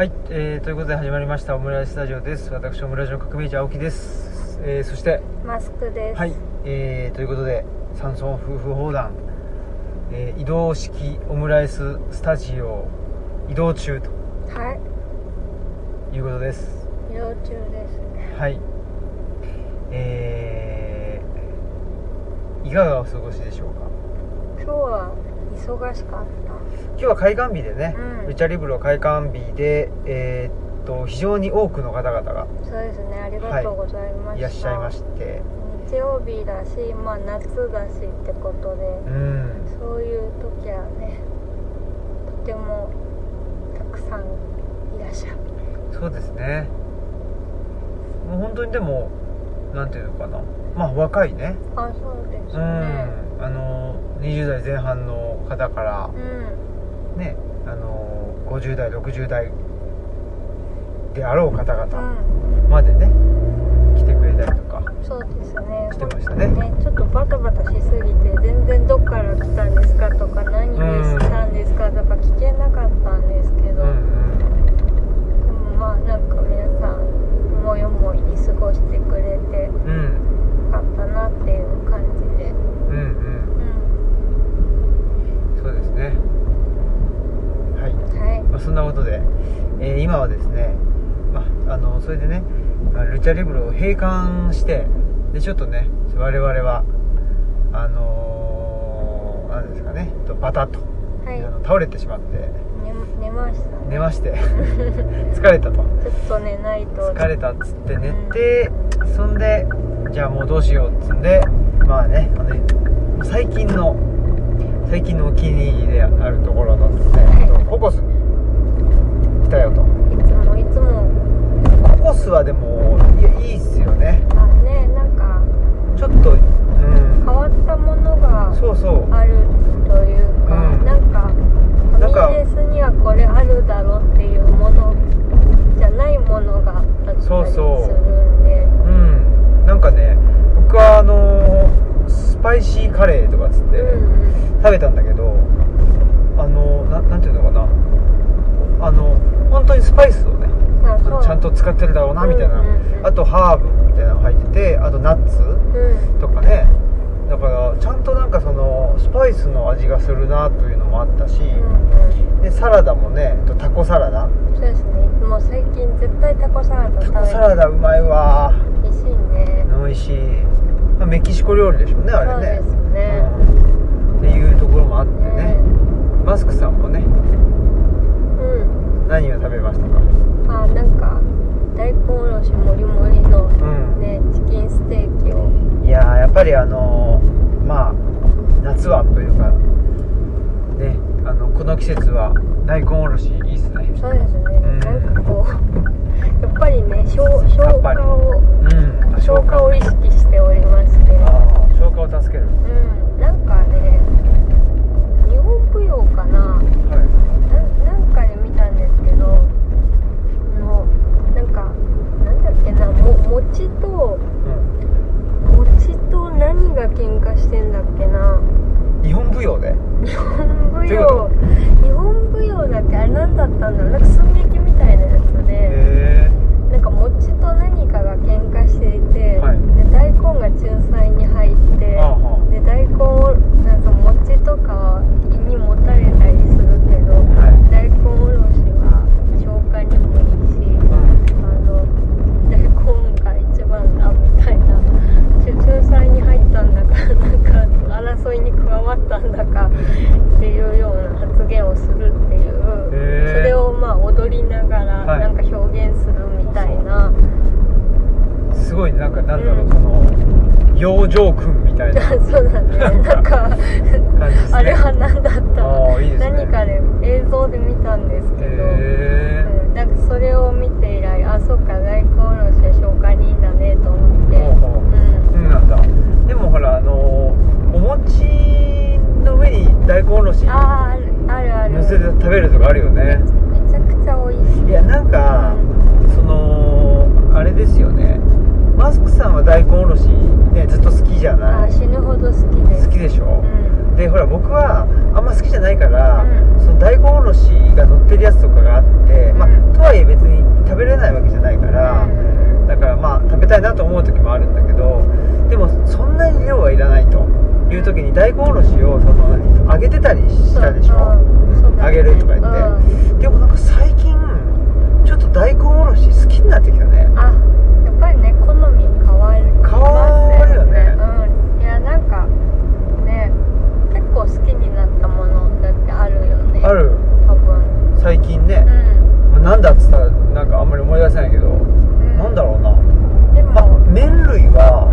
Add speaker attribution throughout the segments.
Speaker 1: はい、えー、ということで始まりましたオムライススタジオです。私オムライスの革命児青木です、えー、そして
Speaker 2: マスクです。
Speaker 1: はい、えー、ということで山村夫婦砲弾、えー移動式オムライススタジオ移動中と。
Speaker 2: はい。
Speaker 1: いうことです。
Speaker 2: 移動中です。
Speaker 1: はい。えー、いかがお過ごしでしょうか？
Speaker 2: 今日は忙しかっ
Speaker 1: 今日は開館日でね、
Speaker 2: うん
Speaker 1: ルチャリブロ開館日でえーっと非常に多くの方々が
Speaker 2: た。そうですね。ありがとうございました。
Speaker 1: いらっしゃいまして
Speaker 2: 日曜日だし、まあ夏だしってことで、
Speaker 1: うん
Speaker 2: そういう時はね、とてもたくさんいらっしゃる。
Speaker 1: そうですねもう本当にでもなんていうのかなまあ若いね
Speaker 2: あ、そうです
Speaker 1: うん
Speaker 2: ね。
Speaker 1: あの20代前半の方から
Speaker 2: うん。
Speaker 1: ねあの50代60代であろう方
Speaker 2: う
Speaker 1: 々
Speaker 2: ん。
Speaker 1: までね来てくれたりとか
Speaker 2: そうですね。
Speaker 1: してましたね
Speaker 2: ね、ちょっとバタバタしすぎて全然どっから来たんですかとか何でしたんですかとか聞けなかったんですけど、
Speaker 1: うんうん
Speaker 2: でもまあなんか皆さん思い思いに過ごしてくれてよ
Speaker 1: うん
Speaker 2: かったなっていう感じで、
Speaker 1: うんうん
Speaker 2: う
Speaker 1: そうですねはい
Speaker 2: ん、はい
Speaker 1: まあ、そんなことで、えー今はですね、まあ、あのそれでね、まあルチャリブロを閉館してでちょっとね我々はあのー、なんですかねとバタッと、
Speaker 2: はい。
Speaker 1: あの倒れてしまって
Speaker 2: 寝寝ました。ね
Speaker 1: 寝まして 疲れたと。
Speaker 2: ちょっと寝ないと。
Speaker 1: 疲れたっつって寝てそんでじゃあもうどうしようっつんでまあねあの最近の最近のお気に入りであるところのですね。ココスに来たよと。
Speaker 2: いつもいつも
Speaker 1: ココスはでもいやいいっすよね
Speaker 2: なんか
Speaker 1: ちょっとうん
Speaker 2: 変わったものが
Speaker 1: そうそう
Speaker 2: あるというか、
Speaker 1: うん
Speaker 2: なんかフ
Speaker 1: なんか
Speaker 2: ァミレスにはこれあるだろうっていうものじゃないものがあったりする
Speaker 1: そうんそう
Speaker 2: で
Speaker 1: うんなんかね僕はあのスパイシーカレーとかっつって
Speaker 2: うん
Speaker 1: 食べたんだけどあのななんていうのかなあの本当にスパイスをね
Speaker 2: うんあそう
Speaker 1: ちゃんと使ってるだろうなみたいな、
Speaker 2: うんうんうん
Speaker 1: あとハーブみたいなの入っててあとナッツ
Speaker 2: うん。
Speaker 1: とかね。だからちゃんとなんかそのスパイスの味がするなというのもあったし、
Speaker 2: うん
Speaker 1: でサラダもねとタコサラダ。
Speaker 2: うんそうですね。もう最近絶対タコサラダ食べて
Speaker 1: タコサラダうまいわ。
Speaker 2: 美味しいね。
Speaker 1: 美味しい、まあ、メキシコ料理でしょうねあれね。
Speaker 2: そうですね。
Speaker 1: うん。っていうところもあってね。
Speaker 2: ね
Speaker 1: マスクさんもね。
Speaker 2: うん。
Speaker 1: 何を食べましたか？
Speaker 2: あなんか大根おろしもりもりの
Speaker 1: うん。
Speaker 2: ねチキンステーキを。
Speaker 1: いやーやっぱりあのーまあ夏はというかねあのこの季節は大根おろしいいっすね。
Speaker 2: そうですね、
Speaker 1: ん。
Speaker 2: なんかこう やっぱりね消消化を
Speaker 1: うんあ
Speaker 2: 消化を。意識しておりまして。
Speaker 1: ああ消化を助ける。
Speaker 2: うんなんかね日本舞踊かな。
Speaker 1: はい。
Speaker 2: ななんかで見たんですけどあのなんかなんだっけなも餅と
Speaker 1: うん
Speaker 2: 餅と何が喧嘩してんだっけな。
Speaker 1: 日本舞踊で？
Speaker 2: 日本舞踊。日本舞踊だっけあれ何だったんだろう。なんか寸劇みたいなやつで。
Speaker 1: へ
Speaker 2: なんか餅と何かが喧嘩していて、
Speaker 1: はい。
Speaker 2: で大根が仲裁に入ってで大根をなんか餅とかは胃にもたれたりするけど
Speaker 1: あはい
Speaker 2: 大根おろしは消化にもいいし
Speaker 1: うん
Speaker 2: あの大根が一番だみたいなち仲裁に入ったんだかなんか争いに加わったんだかっていうような発言をするっていう
Speaker 1: へー
Speaker 2: それをまあ踊りながら
Speaker 1: はい。
Speaker 2: なんか表現するみたいな、
Speaker 1: すごいなんかなんだろう、
Speaker 2: うん。
Speaker 1: その養生君みたいな
Speaker 2: そうだねなんかあれは何だった
Speaker 1: いいね。
Speaker 2: 何かで映像で見たんですけど、
Speaker 1: へ
Speaker 2: うん。なんかそれを見て以来あそっか大根おろしは消化にいいんだねと思って。
Speaker 1: ほうほう。
Speaker 2: うん。
Speaker 1: えそうなんだ。でもほらあのお餅の上に大根おろし
Speaker 2: あーあるある。ある
Speaker 1: 乗せて食べるとかあるよね。
Speaker 2: めちゃくちゃ美味しい。
Speaker 1: いやなんか、そのあれですよね。マスクさんは大根おろしねずっと好きじゃ
Speaker 2: あ
Speaker 1: ない？
Speaker 2: ー死ぬほど好きです。
Speaker 1: 好きでしょ？
Speaker 2: うん。
Speaker 1: でほら僕はあんま好きじゃないから、
Speaker 2: うん。
Speaker 1: その大根おろしが乗ってるやつとかがあって、まあ
Speaker 2: うん
Speaker 1: とはいえ別に食べれないわけじゃないから、
Speaker 2: うん。
Speaker 1: だからまあ食べたいなと思う時もあるんだけどでもそんなに量はいらないという時に大根おろしをその何揚げてたりしたでしょ、
Speaker 2: うん
Speaker 1: 揚げるとか言って、でもなんか最近ちょっと大根おろし好きになってきたね。
Speaker 2: あやっぱりね好み変わる
Speaker 1: 変わるよね。
Speaker 2: うん。いやなんかね結構好きになったものだってあるよね。
Speaker 1: ある。
Speaker 2: 多分。
Speaker 1: 最近ね。
Speaker 2: う、ん、
Speaker 1: まあなんだっつったらなんかあんまり思い出せないけど、
Speaker 2: うん、
Speaker 1: なんだろうな
Speaker 2: でも、
Speaker 1: まあ麺類は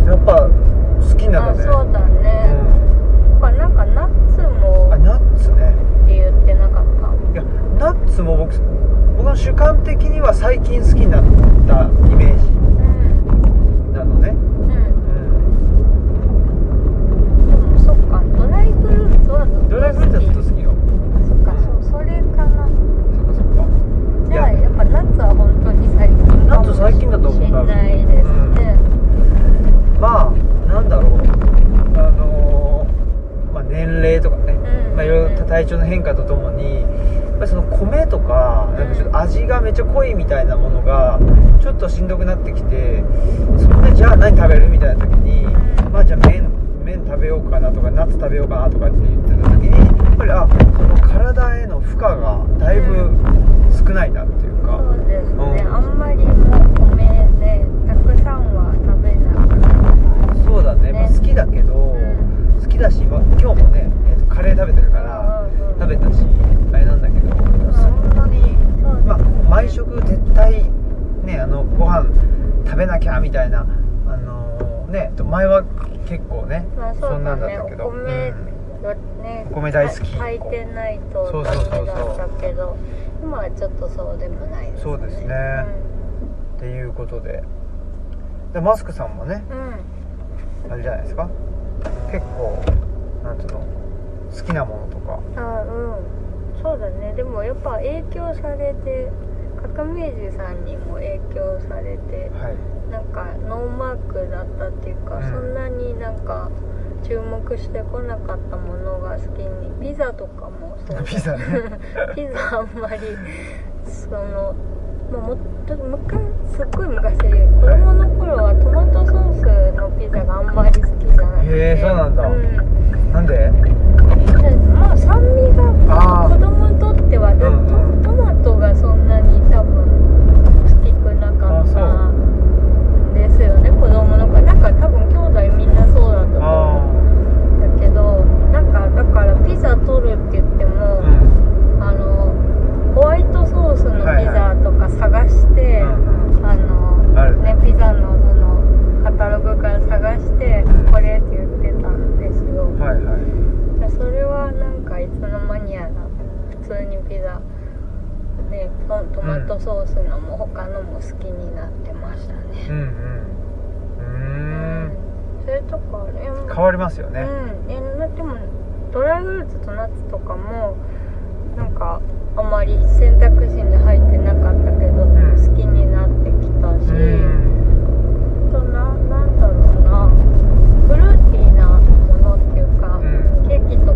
Speaker 2: うん
Speaker 1: やっぱ好きになったね
Speaker 2: あそうだね、
Speaker 1: うん
Speaker 2: やっぱなんかナッツも
Speaker 1: あナッツね
Speaker 2: って言ってなかった
Speaker 1: いやナッツも僕僕の主観的には最近好きになったイメージ。なのね。
Speaker 2: うん。
Speaker 1: うん。
Speaker 2: そっかドライフルーツはずっと好き
Speaker 1: ドライフルーツはずっと好きよ
Speaker 2: そっかそうそれかな
Speaker 1: そっかそっか
Speaker 2: じゃあやっぱナッツは本当に最近
Speaker 1: ナッツ最近だと思う
Speaker 2: しれないですね、うん。
Speaker 1: まあなん。だろうあのーまあ、年齢とかね、
Speaker 2: うん。
Speaker 1: まあ、いろいろ体調の変化とともにやっぱりその米とかなんかちょっと味がめっちゃ濃いみたいなものがちょっとしんどくなってきてそんでじゃあ何食べるみたいな時にまあじゃあ麺麺食べようかなとかナッツ食べようかなとかって言ってた時にやっぱりあその体への負荷がだいぶ少ないなっていうか
Speaker 2: そうですね、
Speaker 1: うん
Speaker 2: あんまりもう米ねたくさんは食べなくなった
Speaker 1: そうだね、まあ、
Speaker 2: ね
Speaker 1: 好きだけど、
Speaker 2: うん
Speaker 1: 好きだし、まあ、今日もね、えーとカレー食べてるから、
Speaker 2: うんうん
Speaker 1: 食べたしあれなんだけど、そんなに、
Speaker 2: そうですね
Speaker 1: まあ、毎食絶対ねあのご飯食べなきゃみたいなあのーねと前は結構ね、
Speaker 2: まあそう
Speaker 1: んなんだ
Speaker 2: だね
Speaker 1: ったけど
Speaker 2: お米
Speaker 1: うん
Speaker 2: はね
Speaker 1: お米大好き。
Speaker 2: 炊い。てない。と
Speaker 1: そう
Speaker 2: ダ
Speaker 1: そうそうそう
Speaker 2: メだったけど今はちょっとそうでもない。ですね
Speaker 1: そうですねってい。うことででマスクさんもね、
Speaker 2: うん
Speaker 1: あれじゃない。ですか結構なんてい。うの好きなものとか
Speaker 2: あうんそうだねでもやっぱ影響されて革命児さんにも影響されて
Speaker 1: はい。
Speaker 2: なんかノーマークだったってい。うか、
Speaker 1: うん
Speaker 2: そんなになんか注目してこなかったものが好きにピザとかもそうだ。
Speaker 1: ピザね。
Speaker 2: ピザあんまりそのまあ、もっと昔すっごい昔子供の頃はトマトソースのピザがあんまり好きじゃなくて
Speaker 1: へーそうなんだ。
Speaker 2: うん。
Speaker 1: なんで？
Speaker 2: でまあ酸味が子供にとってはで
Speaker 1: うんうん。
Speaker 2: トトマトがそんなに多分好きくなかったんですよね子供の頃。なんか多分兄弟みんなと
Speaker 1: あ
Speaker 2: 思うんだけどなんかだからピザ取るって言って
Speaker 1: あ
Speaker 2: も、
Speaker 1: うん。
Speaker 2: あのホワイトソースのピザとか探して、あの
Speaker 1: ね。
Speaker 2: ねピザのそのカタログから探してこれって言ってたんですよ、
Speaker 1: はいはい。
Speaker 2: それはなんかいつの間にやら普通にピザねトトマトソースのも他のも好きになってましたね。
Speaker 1: うんうん。うーん
Speaker 2: それとかね
Speaker 1: 変わりますよね。
Speaker 2: うん。えなでもドライフルーツとナッツとかもなんかあまり選択肢に入ってなかったけど、
Speaker 1: ん。
Speaker 2: 好きになってきたし、
Speaker 1: うん。
Speaker 2: あとななんだろうな。フルーティーなものっていうか、
Speaker 1: うん。
Speaker 2: ケーキ
Speaker 1: と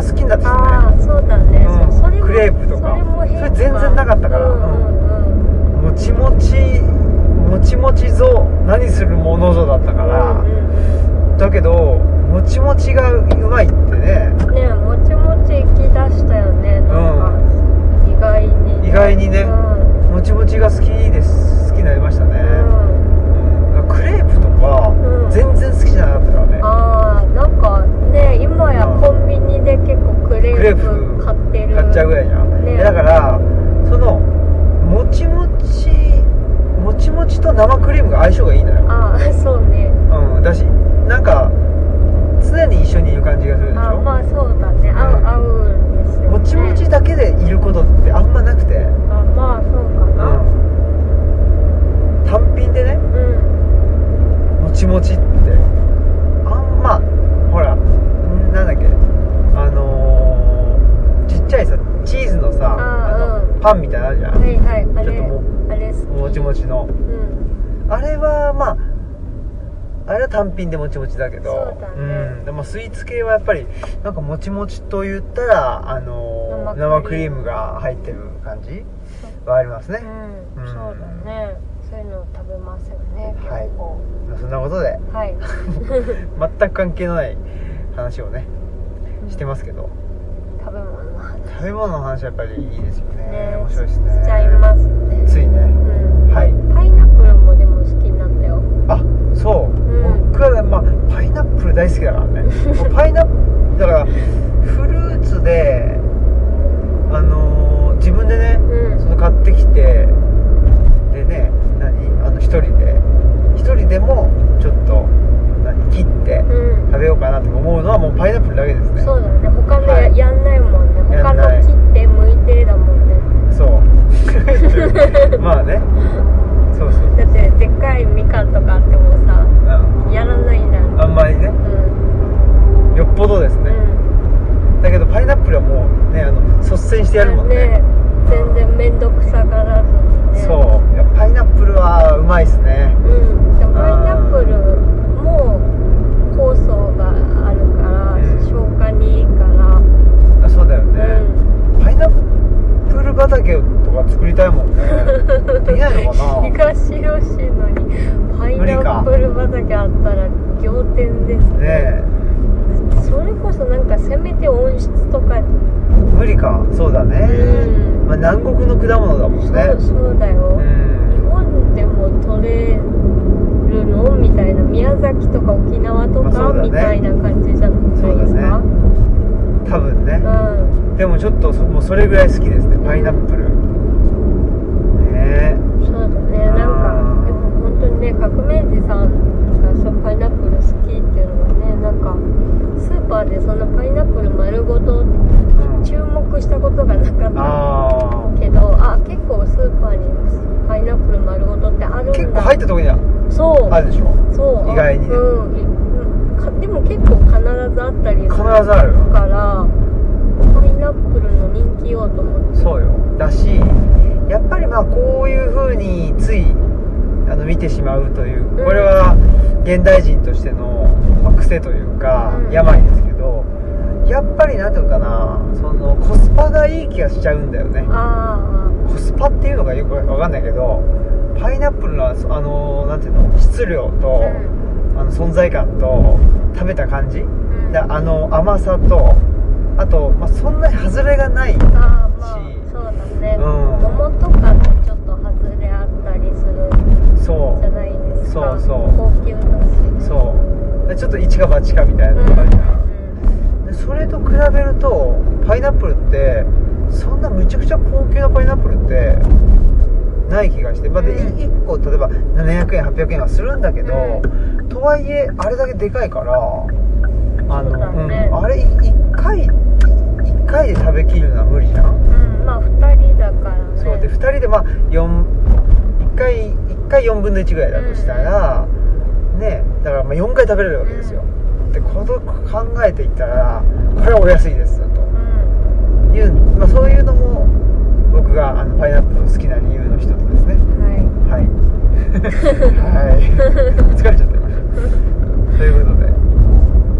Speaker 1: が好きになってきた。ね
Speaker 2: ああそうだね、
Speaker 1: うん。クレープとか。
Speaker 2: それ
Speaker 1: 全然なかったから。
Speaker 2: うんうんうん。
Speaker 1: もちもちもちもちぞ何するものぞだったから、
Speaker 2: うんうん
Speaker 1: だけどもちもちがうまいってね。
Speaker 2: うんねえもちもち行き出したよね。なんか、意外に
Speaker 1: 意外にね。
Speaker 2: うん。
Speaker 1: もちもちが好きです。好きになりましたね、クレープとか、
Speaker 2: うん。
Speaker 1: 全然好きじゃなかったからね。
Speaker 2: ああなんかね今や
Speaker 1: うん
Speaker 2: コンビニで結構クレ
Speaker 1: ー
Speaker 2: ー
Speaker 1: プ
Speaker 2: プ買ってる
Speaker 1: 買っちゃうぐらいじゃん、
Speaker 2: ね。
Speaker 1: だからそのもちもちもちもちと生クリームが相性がいいのよ。
Speaker 2: ああそうね。
Speaker 1: うんだしなんか常に一緒にいる感じがするでしょ？
Speaker 2: あまあそうだね。合う、
Speaker 1: うん
Speaker 2: 合うんですよ、ね、
Speaker 1: もちもちだけでいることってあんまなくて。
Speaker 2: あまあそうか
Speaker 1: う
Speaker 2: な、
Speaker 1: ん。単品でね。
Speaker 2: うん。
Speaker 1: もちもちってあんまほらんなんだっけあのー、ちっちゃいさチーズのさ
Speaker 2: あうん。
Speaker 1: パンみたいなのあるじゃん、
Speaker 2: はいはい
Speaker 1: ちょっとも
Speaker 2: あれ
Speaker 1: もちもちの。
Speaker 2: うん。
Speaker 1: あれはまああれは単品でもちもちだけど
Speaker 2: そうだね。
Speaker 1: ん、でもスイーツ系はやっぱりなんかもちもちと言ったらあのー生
Speaker 2: 生クリーム
Speaker 1: が入ってる感じはありますね、
Speaker 2: うん、
Speaker 1: うん。
Speaker 2: そうだね。そういうの食べますよね結
Speaker 1: はい。そんなことで。
Speaker 2: はい、
Speaker 1: 全く関係のない話をねしてますけど。
Speaker 2: 食べ物の話。
Speaker 1: 食べ物の話はやっぱりいいですよね。
Speaker 2: ね。
Speaker 1: 面白いですね。
Speaker 2: しちゃいますね。
Speaker 1: ついね。
Speaker 2: うん。
Speaker 1: はい。
Speaker 2: パイナップルもでも好きになったよ。
Speaker 1: あそう、
Speaker 2: ん。
Speaker 1: 僕はまあパイナップル大好きだからね。パイナップルだからフルーツであのー自分でね、
Speaker 2: うん。
Speaker 1: その買ってきてでね何？あの一人で。一人でもちょっと何切って
Speaker 2: うん。
Speaker 1: 食べようかなと思うのはもうパイナップルだけですね。
Speaker 2: そうだね。他のや,、
Speaker 1: はい。
Speaker 2: やんないもんね。他の切って剥いてだもんね。
Speaker 1: そう。まあね。そうそう、
Speaker 2: だってでっかいみかんとかあってもさ
Speaker 1: うん、
Speaker 2: やらないん。だ
Speaker 1: あんまりね
Speaker 2: うん
Speaker 1: よっぽどですね、
Speaker 2: うん
Speaker 1: だけどパイナップルはもうねあの率先してやるもんね
Speaker 2: 全然面倒くさがらずにね
Speaker 1: そういやパイナップルはうまいっすね
Speaker 2: うんでもパイナップルも酵素があるから、
Speaker 1: うん
Speaker 2: 消化にいいから
Speaker 1: あそうだよね、
Speaker 2: う
Speaker 1: パイナップル畑とか作りたいもんねできないのかな
Speaker 2: 東吉野にパイナップル畑あったら仰天ですね。
Speaker 1: ね
Speaker 2: それこそなんかせめて温室とか。
Speaker 1: え無理か。そうだね、
Speaker 2: うん。
Speaker 1: まあ、南国の果物だもんね。
Speaker 2: そうだよ、
Speaker 1: うん。
Speaker 2: 日本でも取れるのみたいな宮崎とか沖縄とか、
Speaker 1: まあね。
Speaker 2: みたいな感じじゃないですか？
Speaker 1: そう多分ね、
Speaker 2: うん。
Speaker 1: でもちょっとそもうそれぐらい好きですね。パイナップル。ね
Speaker 2: そうだね。なんかでも本当にね革命児さんがそうパイナップル好きっていうのがねなんかスーパーでそのパイナップル丸ごと
Speaker 1: うん
Speaker 2: 注目したことがなかった
Speaker 1: あ
Speaker 2: けどあ結構スーパーにパイナップル丸ごとってあるんだ。
Speaker 1: あ結構入ったとこには
Speaker 2: そう。
Speaker 1: あるでしょ？
Speaker 2: そう。
Speaker 1: 意外にね。
Speaker 2: うん。いうん。かでも結構必ずあったりす
Speaker 1: 必
Speaker 2: る
Speaker 1: ずある。
Speaker 2: からパイナップルの人気よと思って。
Speaker 1: そうよ。だしやっぱりまあこういう風についあの見てしまうという。
Speaker 2: うん。
Speaker 1: これは現代人としての、まあ癖というか、
Speaker 2: うん。
Speaker 1: 病ですけどやっぱりなんていうかなそのコスパがいい気がしちゃうんだよね。
Speaker 2: あ
Speaker 1: コスパっていうのがよくわかんないけどパイナップルのあのなんていうの質量
Speaker 2: あ
Speaker 1: と、あの存在感と食べた感じ
Speaker 2: うん。
Speaker 1: であの甘さとあと、まあ、そんなに外れがない
Speaker 2: ああまあ
Speaker 1: し
Speaker 2: そうだね、
Speaker 1: うん。
Speaker 2: 桃とかとちょっと外れあったりする
Speaker 1: そ
Speaker 2: じゃないですか
Speaker 1: そうそう
Speaker 2: 高級だし、ね、
Speaker 1: うちょっと一か八かみたいなとこあるじゃん
Speaker 2: うん
Speaker 1: でそれと比べるとパイナップルってそんなむちゃくちゃ高級なパイナップルってない気がして、まあ、で
Speaker 2: うん。
Speaker 1: 1個例えば700円800円はするんだけど、とはいえあれだけでかいからあの
Speaker 2: ね
Speaker 1: うん、あれ1回1回で食べきるのは無理じゃん、
Speaker 2: うんまあ2人だからね。
Speaker 1: そうで2人でまあ4 1回1回4分の1ぐらいだとしたら、ねだからまあ4回食べれるわけですよ、でこと考えていったらこれはお安いですよと。
Speaker 2: うん。
Speaker 1: いう、まあ、そういうのも僕があのパイナップルの好きな理由の一つですね。
Speaker 2: は
Speaker 1: はい。はい。疲れちゃったよ ということで、
Speaker 2: い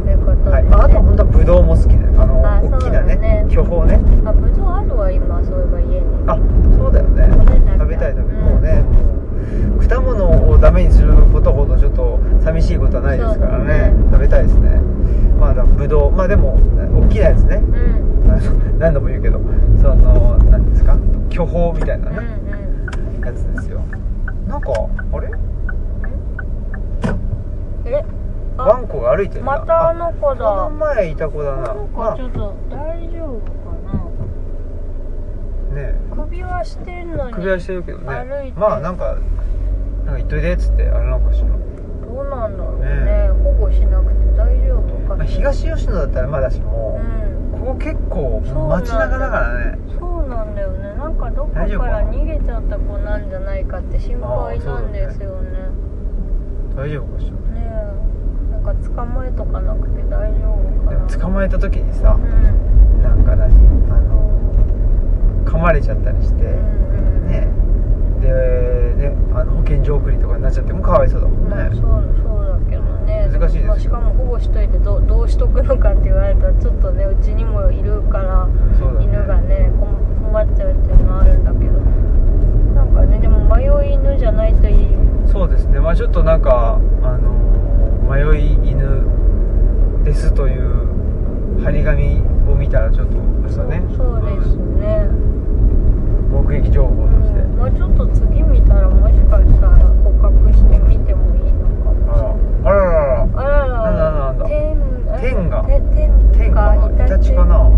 Speaker 2: ということで、
Speaker 1: はいまあ、あとは本当はブドウも好きであの
Speaker 2: あ
Speaker 1: 大きなね
Speaker 2: ね
Speaker 1: 巨峰ね。
Speaker 2: あぶどうあるわ今そういえば家に。
Speaker 1: あそうだよね。
Speaker 2: 食べ
Speaker 1: たい食べ
Speaker 2: うん
Speaker 1: もうねもう果物をダメにすることほどちょっと寂しいことはないですからね。
Speaker 2: ね。
Speaker 1: 食べたいですね。まあだブドウまあでも大きなやつね。
Speaker 2: うん。
Speaker 1: 何度も言うけど。その何ですか？巨峰みたいな
Speaker 2: うん
Speaker 1: ね、
Speaker 2: うん。
Speaker 1: やつですよ。なんかあれ？
Speaker 2: え？
Speaker 1: ワンコが歩いてるな
Speaker 2: またあの子だ。
Speaker 1: この前いた子だな。
Speaker 2: なんかちょっと大丈夫かな。
Speaker 1: まあね
Speaker 2: 首はしてんのに
Speaker 1: 首輪してるけどね。
Speaker 2: 歩いて。
Speaker 1: まあなんかなんか言っといでっつってあれなんかしら、
Speaker 2: どうなんだろうね。
Speaker 1: ね
Speaker 2: 保護しなくて大丈夫か
Speaker 1: まあ、東吉野だったらまだしも、
Speaker 2: うん。
Speaker 1: ここ結構街中だからね。
Speaker 2: そうなんだよね。なんかどっか
Speaker 1: らな
Speaker 2: 逃げちゃった子なんじゃないかって心配なんですよね。
Speaker 1: 大丈夫かしら。
Speaker 2: ねえなんか捕まえとかなくて大丈夫かな。
Speaker 1: でも捕まえた時にさ
Speaker 2: う、ん。
Speaker 1: なんか何あの噛まれちゃったりして、
Speaker 2: うんうん。
Speaker 1: ね。でねあの保健所送りとかになっちゃってもかわいそうだもんね、
Speaker 2: まあそうそうだけどね。
Speaker 1: 難しいです
Speaker 2: しかも保護しといてどうどうしとくのかって言われたらちょっとねうちにもいるから
Speaker 1: ね。
Speaker 2: 犬がねこ困っちゃうっていうのはあるんだけど。なんかねでも迷い犬じゃないといい
Speaker 1: そうですね。まあちょっとなんかあの迷い犬ですという張り紙を見たらちょっと
Speaker 2: そう
Speaker 1: ね
Speaker 2: そうですね、
Speaker 1: うん。目撃情報として、
Speaker 2: うん。まあちょっと次見たらもしかしたら捕獲してみてもいいのかもしれない
Speaker 1: あらあららら
Speaker 2: あらら
Speaker 1: なんだなんだ
Speaker 2: 天
Speaker 1: 天が
Speaker 2: て天
Speaker 1: 天がイタチかな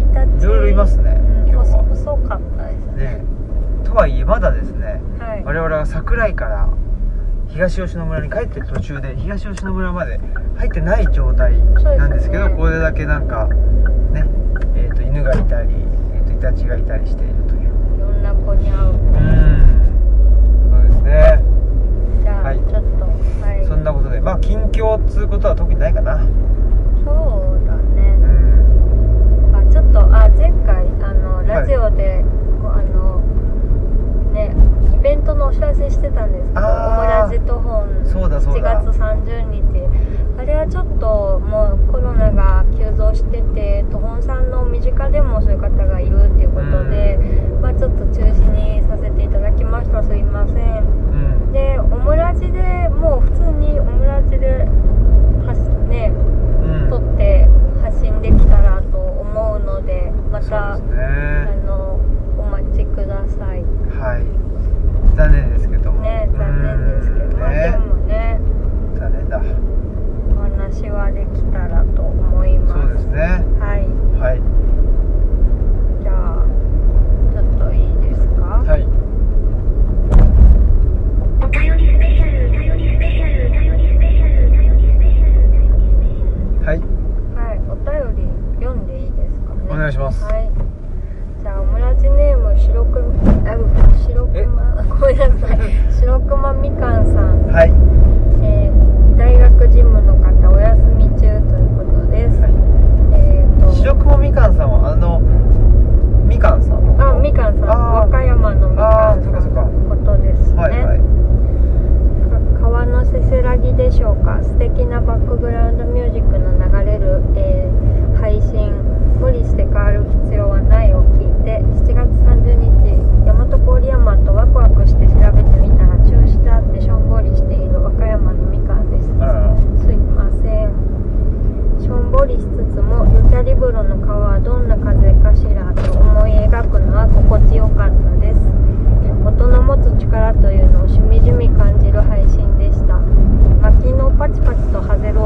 Speaker 2: イタチ
Speaker 1: いろいろいますね
Speaker 2: うん
Speaker 1: 今日は
Speaker 2: 細細かったですね
Speaker 1: ねとはいえまだですね
Speaker 2: はい
Speaker 1: 我々は桜井から東吉野村に帰ってる途中で東吉野村まで入ってない状態なんですけど
Speaker 2: ね
Speaker 1: これだけなんかねえー、と犬がいたり、えー、とイタチがいたりしているという。
Speaker 2: いろんな子に会う。
Speaker 1: うん。そうですね。
Speaker 2: じゃあ、
Speaker 1: はい
Speaker 2: ちょっとはい。
Speaker 1: そんなことでまあ近況っつうことは特にないかな。
Speaker 2: そうだ
Speaker 1: う
Speaker 2: ね
Speaker 1: ん
Speaker 2: あちょっとあ前回あのラジオで、こうあのねイベントのお知らせしてたんですけどオムラジと本
Speaker 1: そうだそう
Speaker 2: 7
Speaker 1: だ。
Speaker 2: 月30日あれはちょっともうコロナが急増しててトホンさんの身近でもそういう方がいるっていうことで、まあ、ちょっと中止にさせていただきました。すいません。
Speaker 1: うん。
Speaker 2: でオムラジでもう普通にオムラジで発ね
Speaker 1: うん。
Speaker 2: 撮って発信できたらと思うのでまた、
Speaker 1: そうです
Speaker 2: あ
Speaker 1: ね
Speaker 2: のお待ちください。
Speaker 1: はい残念ですけども。
Speaker 2: ね残念ですけど、
Speaker 1: うん。
Speaker 2: まあで
Speaker 1: ね
Speaker 2: もね。
Speaker 1: 残念だ。
Speaker 2: お話はできたらと思います。
Speaker 1: そうですね。
Speaker 2: はい。
Speaker 1: はい。
Speaker 2: じゃあちょっといいですか？
Speaker 1: はい。
Speaker 3: お便りスペシャル、お便りスペシャル、お便りスペシャル、お便りスペシャル、お便りスペシャル。
Speaker 1: はい。
Speaker 2: はい、お便り読んでいいですかね？
Speaker 1: お願いします。
Speaker 2: はい。じゃあ、オムラジネーム、白く、あ、白くま、ごめんなさい。白くまみかんさん。
Speaker 1: はい。
Speaker 2: えー、大学事務の方、お休み中ということです。
Speaker 1: はい。
Speaker 2: えっ、と、
Speaker 1: 白雲みかんさんはあのみかんさん
Speaker 2: あ、みかんさん、和歌山のみかんさんのことですね。
Speaker 1: はいはい。
Speaker 2: か川のせせらぎでしょうか。素敵なバックグラウンドミュージックの流れる、えー配信無理して変わる必要はないを聞いて7月30日大和郡山とワクワクして調べてみたら中止だってしょんぼりしている和歌山のみかんです
Speaker 1: あらら
Speaker 2: すいませんしょんぼりしつつもルチャリブロの川はどんな風かしらと思い描くのは心地よかったです音の持つ力というのをしみじみ感じる配信でした薪のパチパチとハゼる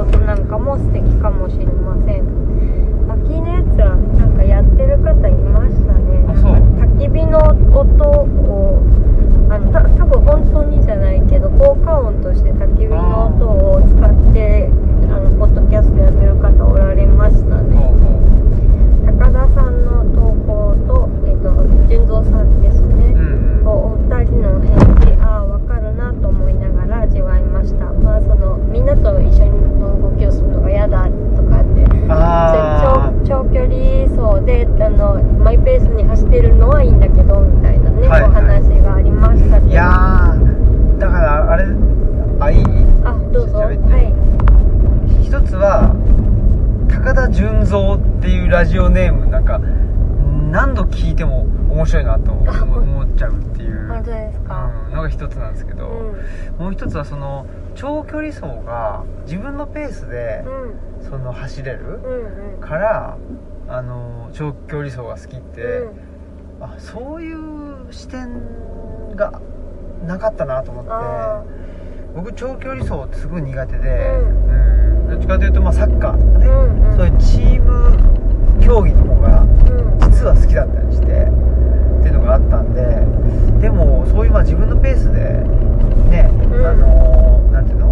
Speaker 2: あのマイペースに走ってるのはいいんだけどみたいなね、
Speaker 1: はいはい
Speaker 2: お話がありましたけど
Speaker 1: いやーだからあれあいい
Speaker 2: あどうぞは
Speaker 1: 喋って
Speaker 2: い
Speaker 1: 一つは高田純三っていうラジオネームなんか何度聞いても面白いなと思
Speaker 2: あ
Speaker 1: 思っちゃうっていう、
Speaker 2: 本当ですか
Speaker 1: うん、のが一つなんですけど、
Speaker 2: うん
Speaker 1: もう一つはその長距離走が自分のペースで
Speaker 2: うん。
Speaker 1: その走れるからあの長距離走が好きって、
Speaker 2: うん。
Speaker 1: あそういう視点がなかったなと思って
Speaker 2: あ
Speaker 1: 僕長距離走すごい苦手で、
Speaker 2: う
Speaker 1: うん。どっちかというと、まあ、サッカーとかね、
Speaker 2: うんうん。
Speaker 1: そういうチーム競技の方が
Speaker 2: うん。
Speaker 1: 実は好きだったりしてっていうのがあったんででもそういうまあ自分のペースでね、
Speaker 2: うん。
Speaker 1: あのなんていうの？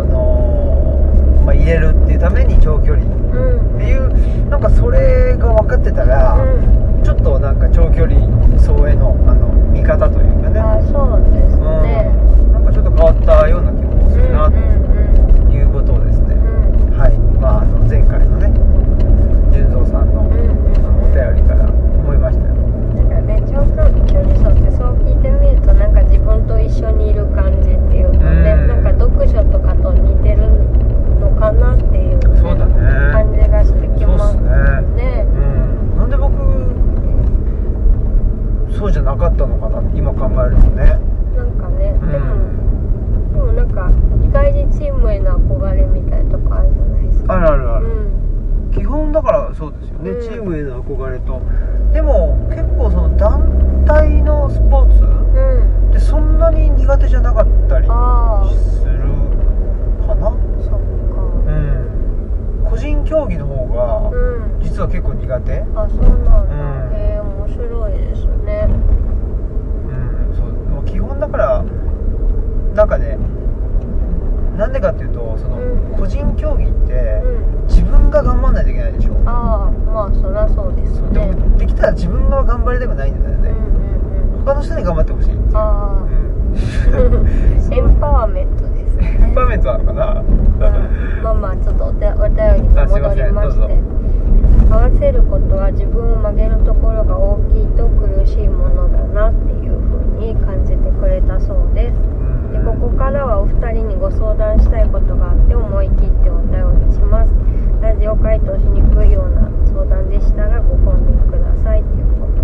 Speaker 1: その、まあ、入れるっていうために長距離。
Speaker 2: うん。
Speaker 1: っていうなんかそれが分かってたら、
Speaker 2: うん。
Speaker 1: ちょっとなんか長距離走へのあの見方というかね、
Speaker 2: あそうですね。
Speaker 1: うん、なんかちょっと変わったような気もするなと
Speaker 2: うんうん。
Speaker 1: いうことをですね、
Speaker 2: うん。うん
Speaker 1: はい。まああの前回のね純三さんの,、
Speaker 2: うんうん
Speaker 1: あのお便りから思いましたよ
Speaker 2: なんかね長距離走ってそう聞いてみるとなんか自分と一緒にいる感じっていうかね、
Speaker 1: うん
Speaker 2: なんか読書とかと似てるのかなっていう、ね、
Speaker 1: そうだね
Speaker 2: 感じがしてきます
Speaker 1: そうっす
Speaker 2: ね
Speaker 1: うんなんで僕そうじゃなかったのかなって今考えるとね
Speaker 2: なんかね、
Speaker 1: うん
Speaker 2: でもでもなんか意外にチームへの憧れみたいなとこあるじゃないですか
Speaker 1: あるあるある、
Speaker 2: うん
Speaker 1: 基本だからそうですよね、
Speaker 2: うん
Speaker 1: チームへの憧れとでも結構その団体のスポーツ
Speaker 2: うん
Speaker 1: ってそんなに苦手じゃなかったり
Speaker 2: ああ
Speaker 1: するかな
Speaker 2: そっ
Speaker 1: うん個人競技の方
Speaker 2: か
Speaker 1: が
Speaker 2: うん
Speaker 1: 実は結構苦手
Speaker 2: あそうなんだ、
Speaker 1: うん
Speaker 2: へえ面白いですね
Speaker 1: うんそうでも基本だからなんかねなんでかっていうとその、
Speaker 2: うん。
Speaker 1: 個人競技って
Speaker 2: うん。
Speaker 1: 自分が頑張んないといけないでしょ。
Speaker 2: ああまあそりゃそうです
Speaker 1: そうで
Speaker 2: ね
Speaker 1: もできたら自分が頑張りたくないんだよね、
Speaker 2: うんうんうん。
Speaker 1: 他の人に頑張ってほしい
Speaker 2: ああ
Speaker 1: うん。
Speaker 2: エンパワーメントですね。
Speaker 1: エンパワーメントなのかな。
Speaker 2: うん。まあまあちょっとお便りに戻りまして。合わせることは自分を曲げるところが大きいと苦しいものだなっていうふうに感じてくれたそうです。
Speaker 1: うん
Speaker 2: でここからはお二人にご相談したいことがあって思い切ってお便りします。ラジオ回答しにくいような相談でしたらご本人くださいということ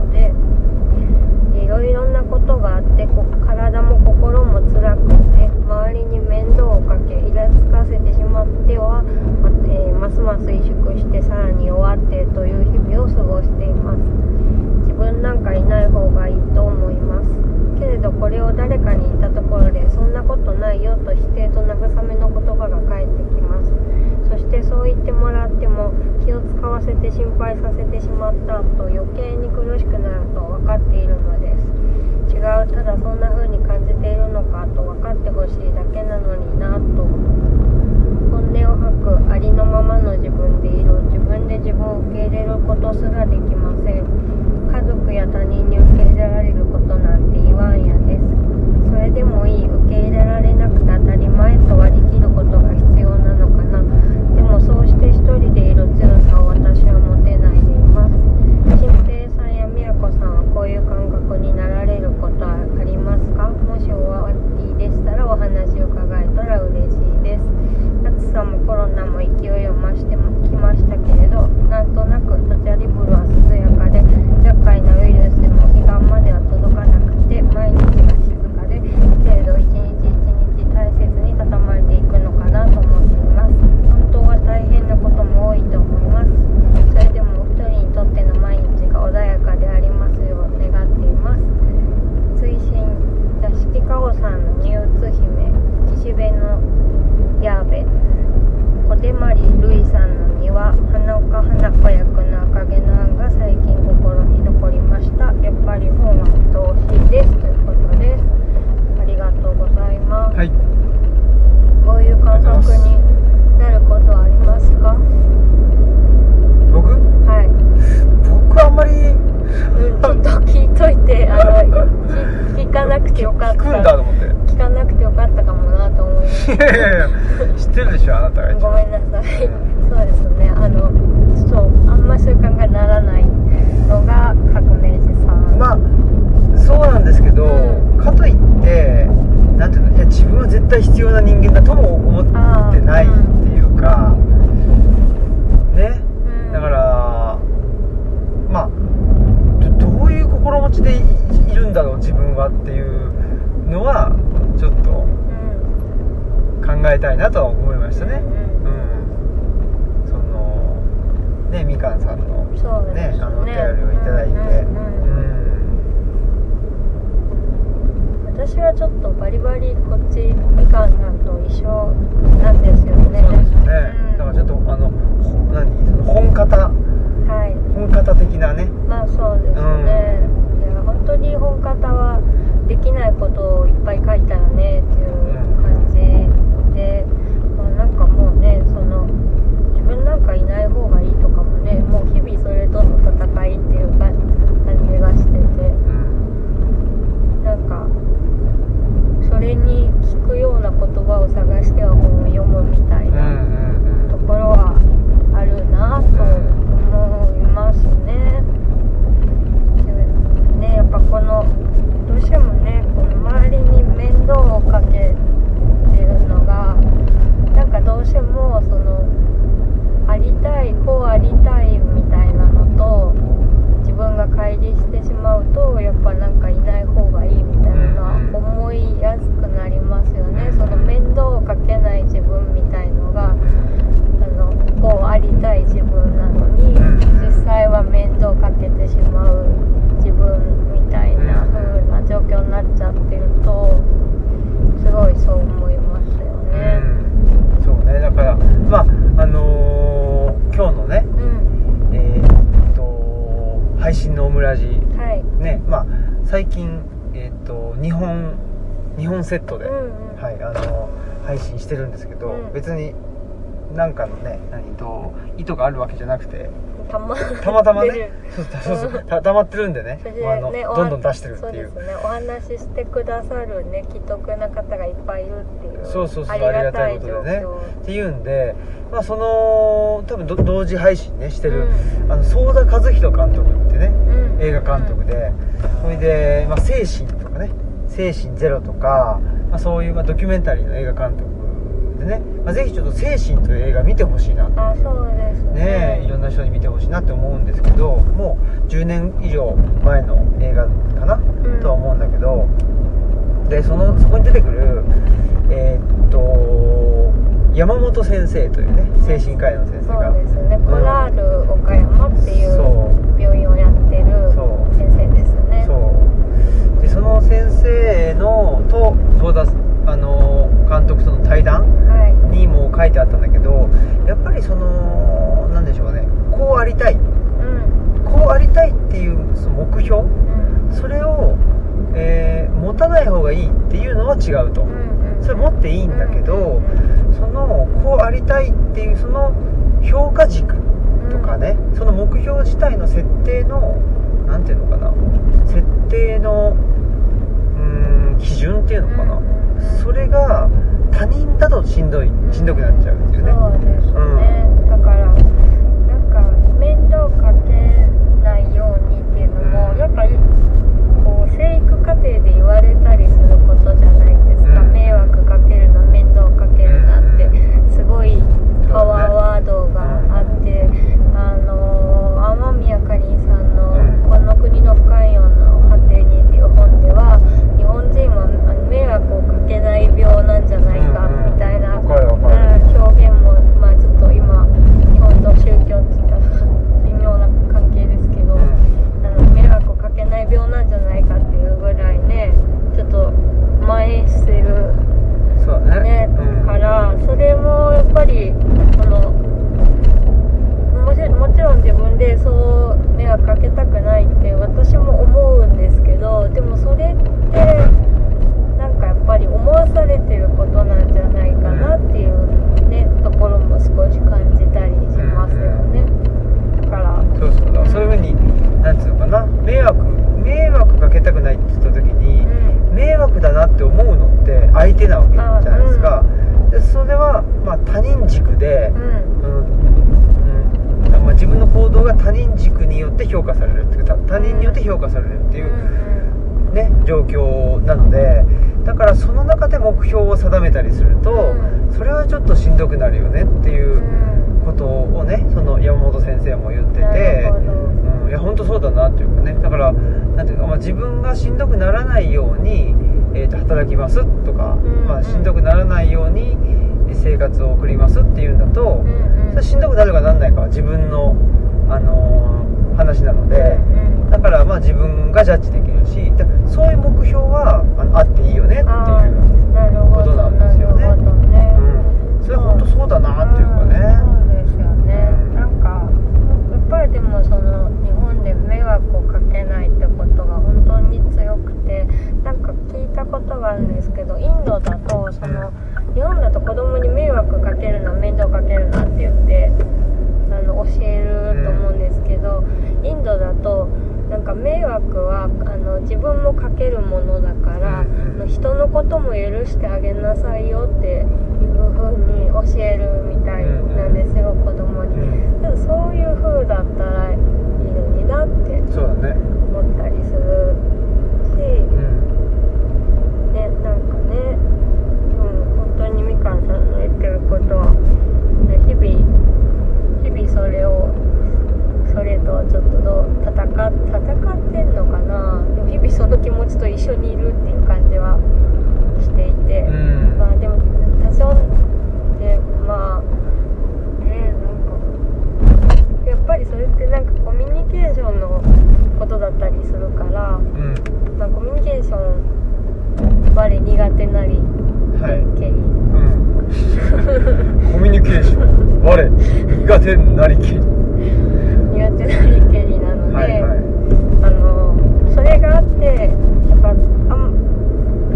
Speaker 2: ろいろなことがあってこ体も心も辛くて周りに面倒をかけイラつかせてしまっては、まえーますます萎縮してさらに弱ってという日々を過ごしています。自分なんかいない方がいいと思います。けれどこれを誰かに言ったところでそんなことないよと否定と慰めの言葉が返ってきます。そしてそう言ってもらっても気を使わせて心配させてしまったと余計に苦しくなると分かっているのです。違うただそんな風に感じているのかと分かってほしいだけなのになと本音を吐くありのままの自分でいる
Speaker 1: 意図があるわけじゃなくて
Speaker 2: たま
Speaker 1: たまたまね。そうそうそうたたまってるんでね。あの
Speaker 2: ねお
Speaker 1: どんどん出してるっていう。
Speaker 2: そうですね。お話ししてくださるね既得な方がいっぱいいるっていう。
Speaker 1: そうそうそうありがたいことでね
Speaker 2: 況。
Speaker 1: っていうんで、まあ、その多分ど同時配信ねしてる、
Speaker 2: う
Speaker 1: あの相田和弘監督ってね
Speaker 2: うん。
Speaker 1: 映画監督で、それで、まあ、精神とかね精神ゼロとか、まあ、そういう、まあ、ドキュメンタリーの映画監督でね、まあ、ぜひちょっと精神という映画見てほしいなと。
Speaker 2: あそうですね。
Speaker 1: ねいろんな人に見てほしいなって思うんですけどもう10年以上前の映画かな、
Speaker 2: ん。
Speaker 1: とは思うんだけどでそのそこに出てくるえーっと山本先生というね精神科医の先生が
Speaker 2: そうですね。コラール岡山ってい
Speaker 1: そう。
Speaker 2: う病院をやってる先生ですね。
Speaker 1: そう。でその先生のとそうだあの監督との対談も書いてあったんだけどやっぱりそのなんでしょうねこうありたい。
Speaker 2: うん。
Speaker 1: こうありたいっていうその目標
Speaker 2: うん。
Speaker 1: それを、えー持たない方がいいっていうのは違うと、
Speaker 2: うんうん。
Speaker 1: それ持っていいんだけど、
Speaker 2: うんうん
Speaker 1: そのこうありたいっていうその評価軸とかね、その目標自体の設定のなんていうのかな設定のうーん基準っていうのかな、
Speaker 2: うんうんうん。
Speaker 1: それが他人だとしんどいしんどくなっちゃうっていうね、
Speaker 2: そうですね、だからなんか面倒かけないようにっていうのも、
Speaker 1: うん。
Speaker 2: やっぱりこう生育過程で言われたりすることじゃないですか、
Speaker 1: うん
Speaker 2: 迷惑かけるな面倒かけるなってすごいパワーワードがあって、あのー天宮かりんさんの
Speaker 1: うん「
Speaker 2: この国の不寛容の果てに」っていう本では日本人はあの迷惑をかけない病なんじゃないか
Speaker 1: うんうん
Speaker 2: みたいな、
Speaker 1: わかるわかる
Speaker 2: うん表現も、まあ、ちょっと今日本と宗教って言ったら微妙な関係ですけど、あの迷惑をかけない病なんじゃないかっていうぐらいねちょっと前してる
Speaker 1: うんそうだね
Speaker 2: ね、
Speaker 1: うん
Speaker 2: からそれもやっぱりそのもちもちろん自分でそう迷惑かけたくないって私も思うんですけどでもそれってなんかやっぱり思わされてることなんじゃないかなっていうねところも少し感じたりしますよねだから
Speaker 1: そうそうだそういうふうになんつうのかな迷惑迷惑かけたくないって言った時に、
Speaker 2: うん
Speaker 1: 迷惑だなって思うのって相手なわけじゃないですか、でそれは、まあ、他人軸で
Speaker 2: う、ん
Speaker 1: うんうんまあ、自分の行動が他人軸によって評価されるっていうか他他人によって評価されるっていう、ね、状況なのでだからその中で目標を定めたりすると、
Speaker 2: うん。
Speaker 1: それはちょっとしんどくなるよねっていうことをねその山本先生も言ってて、うん、いや本当そうだなっていうかね。だからなんていうか、まあ、自分がしんどくならないように、えーと働きますとか、
Speaker 2: ん
Speaker 1: まあ、しんどくならないように生活を送りますっていうんだと、それしんどくなるかなんないかは自分の、あのー話なので。だからまあ自分がジャッジできるしだそういう目標はあのあっていいよねっていう、
Speaker 2: あーなるほど
Speaker 1: ことなんですよね。
Speaker 2: ね
Speaker 1: うん、それ本当そうだなっていうかね、
Speaker 2: そうですよね、
Speaker 1: うん。
Speaker 2: なんかやっぱりでもその日本で迷惑をかけないってことが本当に強くてなんか聞いたことがあるんですけどインドだとその日本だと子供に迷惑かけるな面倒かけるなって言ってあの教えると思うんですけど、インドだとなんか迷惑はあの自分もかけるものだから、
Speaker 1: うん
Speaker 2: の人のことも許してあげなさいよっていう風に教えるみたいなんですよ、子供に。
Speaker 1: うん。
Speaker 2: でもそういう風だったらいいのになって思ったりするし、
Speaker 1: うん。
Speaker 2: ね、なんかね、うん、本当にみかんさんの言ってることは、ね、日々、日々それを、それとちょっとどう戦っ戦ってんのかな、でも日々その気持ちと一緒にいるっていう感じはしていて、
Speaker 1: うん。
Speaker 2: まあでも多少で、まあ、ね、なんか、やっぱりそれってなんかコミュニケーションのことだったりするから、
Speaker 1: うん。
Speaker 2: まあ、コミュニケーション我苦手なり
Speaker 1: はい。
Speaker 2: けり
Speaker 1: うんコミュニケーション。我苦手なりき
Speaker 2: 苦手なりけりなので、
Speaker 1: はいはい。
Speaker 2: あのそれがあってやっぱあん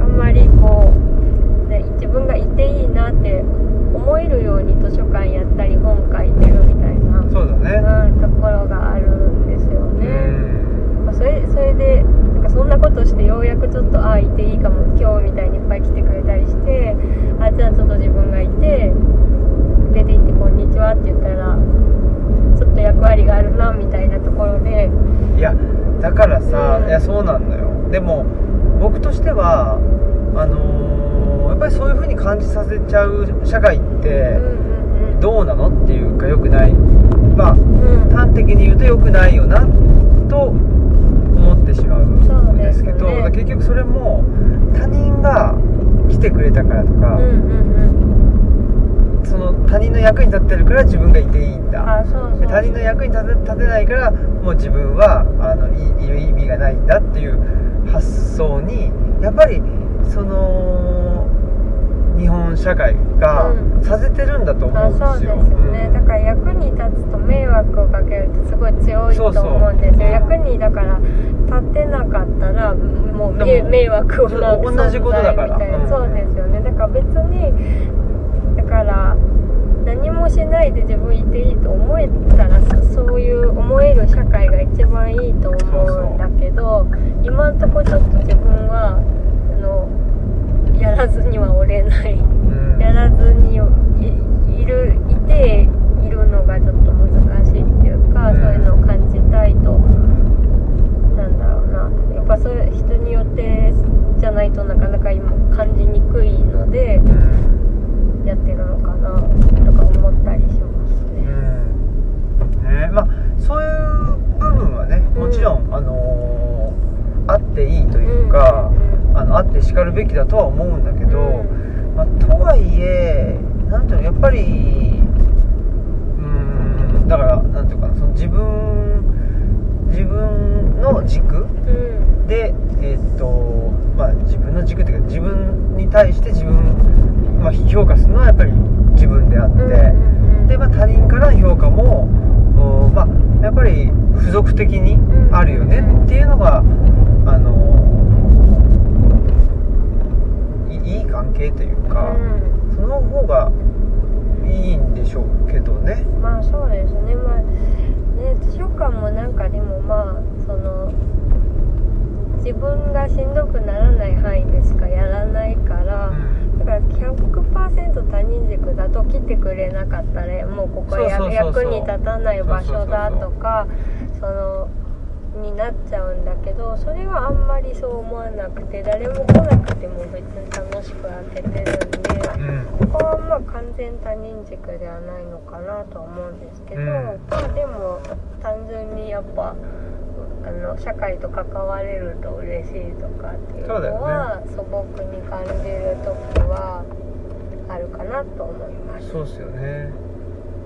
Speaker 2: あんまりこう、ね、自分がいていいなって思えるように図書館やったり本書いてるみたいな、
Speaker 1: そうだね。
Speaker 2: うん、ところがあるんですよ
Speaker 1: う
Speaker 2: ね。
Speaker 1: ん。
Speaker 2: まあ、それそれでそんなことしてようやくちょっとああいていいかも今日みたいにいっぱい来てくれたりしてあじゃあちょっと自分がいて出て行って「こんにちは」って言ったらちょっと役割があるなみたいなところで。
Speaker 1: いやだからさ、
Speaker 2: うん。
Speaker 1: いやそうなんだよ。でも僕としてはあのーやっぱりそういう風に感じさせちゃう社会っ
Speaker 2: うん
Speaker 1: てどうなのっていうか良くない。まあ
Speaker 2: うん。
Speaker 1: 端的に言うと良くないよなと思ってしまうんですけど
Speaker 2: ね。
Speaker 1: 結局それも他人が来てくれたからとか
Speaker 2: うん、うん
Speaker 1: その他人の役に立ってるから自分がいていいん
Speaker 2: うん
Speaker 1: だ他人の役に立て立てないからもう自分はあのいいる意味がないんだっていう発想にやっぱりその日本社会が
Speaker 2: うん。
Speaker 1: させてるんだと思
Speaker 2: あ
Speaker 1: うんですよ。
Speaker 2: そうですよね、だから役に立つと迷惑をかけるってすごい強いと思うんですよ。
Speaker 1: うん
Speaker 2: 役にだから立てなかったらもう迷惑をなく
Speaker 1: 同じことだから。うん。
Speaker 2: そうですよね。だから別にだから何もしないで自分いていいと思えたらそそういう思える社会が一番いいと思うんだけど今んとこちょっと自分はあのやらずにはおれない。
Speaker 1: うん。
Speaker 2: やらずにいいるいているのがちょっと難しいっていうか、
Speaker 1: うん。
Speaker 2: そういうのを感じたいとなんだろうな。やっぱそういう人によってじゃないとなかなか今感じにくいので
Speaker 1: うん
Speaker 2: やってるのかなとか思ったりします
Speaker 1: う
Speaker 2: ね。
Speaker 1: ん。ねまあそういう部分はねもちろん、あのーあっていいというか、
Speaker 2: うん
Speaker 1: あのあってしかるべきだとは思うんだけど、
Speaker 2: うん。
Speaker 1: まあ、とはいえなんていうのやっぱりうーんだからなんていうかなその自分自分の軸
Speaker 2: うん。
Speaker 1: でえーっとまあ自分の軸っていうか自分に対して自分、まあ、評価するのはやっぱり自分であって、
Speaker 2: うん
Speaker 1: で、まあ、他人からの評価もおまあやっぱり付属的にあるよねっていうのが、あのいいい関係というか、
Speaker 2: うん
Speaker 1: その方がいいんでしょうけどね。
Speaker 2: まあそうですね。まあね図書館もなんかでもまあその自分がしんどくならない範囲でしかやらないから、だから100%他人軸だと来てくれなかったらもうここは役に立たない場所だとかそのになっちゃうんだけどそれはあんまりそう思わなくて誰も来なくても別に楽しくやっててるんで。
Speaker 1: うん。
Speaker 2: ここはまあ完全他人軸ではないのかなとは思うんですけど、
Speaker 1: うん。
Speaker 2: まあでも単純にやっぱあの社会と関われると嬉しいとかっていうのは素朴に感じる時はあるかなと思います。
Speaker 1: そうっすよね。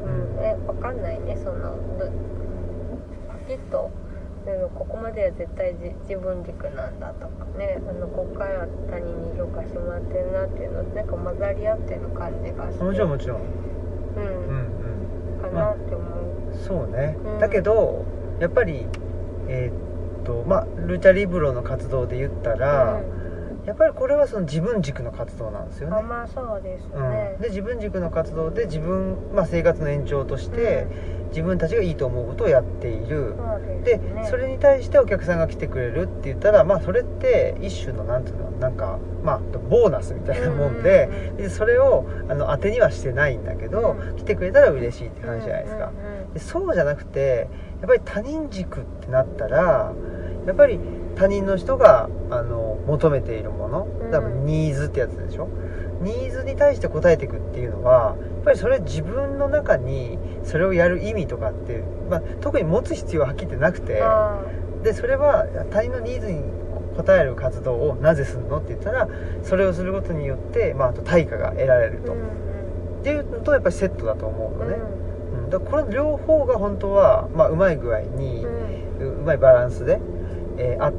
Speaker 2: うん、えわかんないねそのどパキッとでもここまでは絶対じ自分軸なんだとかねあのここからは他人に評価してもらってるなっていうのなんか混ざり合ってる感じがして。
Speaker 1: もちろんもちろん。
Speaker 2: う
Speaker 1: うん
Speaker 2: ん、
Speaker 1: うん。
Speaker 2: かなって思う、
Speaker 1: そうね、
Speaker 2: うん。
Speaker 1: だけどやっぱりえーっとまあルチャリブロの活動で言ったら、やっぱりこれはその自分軸の活動なんですよ
Speaker 2: うん、あ
Speaker 1: ね、
Speaker 2: まあそうです
Speaker 1: うん。
Speaker 2: ね、
Speaker 1: で自分軸の活動で自分、まあ、生活の延長として、自分たちがいいと思うことをやっている、で
Speaker 2: で
Speaker 1: それに対してお客さんが来てくれるって言ったらまあそれって一種のなんていうのなんかまあボーナスみたいなもんで,、
Speaker 2: うん
Speaker 1: でそれをあの当てにはしてないんだけど、
Speaker 2: うん。
Speaker 1: 来てくれたら嬉しいって話じゃないですか、でそうじゃなくてやっぱり他人軸ってなったらやっぱり他人の人があの求めているもの
Speaker 2: うん。
Speaker 1: 多分ニーズってやつでしょ？ニーズに対して応えていくっていうのはやっぱりそれ自分の中にそれをやる意味とかって、まあ、特に持つ必要ははっきり言ってなくて
Speaker 2: あ
Speaker 1: でそれは他人のニーズに応える活動をなぜするのって言ったらそれをすることによって、まあ、あと対価が得られると、
Speaker 2: ーうん。
Speaker 1: っていうのとやっぱりセットだと思うのね、
Speaker 2: うん。
Speaker 1: うん、だからこの両方が本当は、まあ、うまい具合に、
Speaker 2: うん。
Speaker 1: ううまいバランスで、えーあ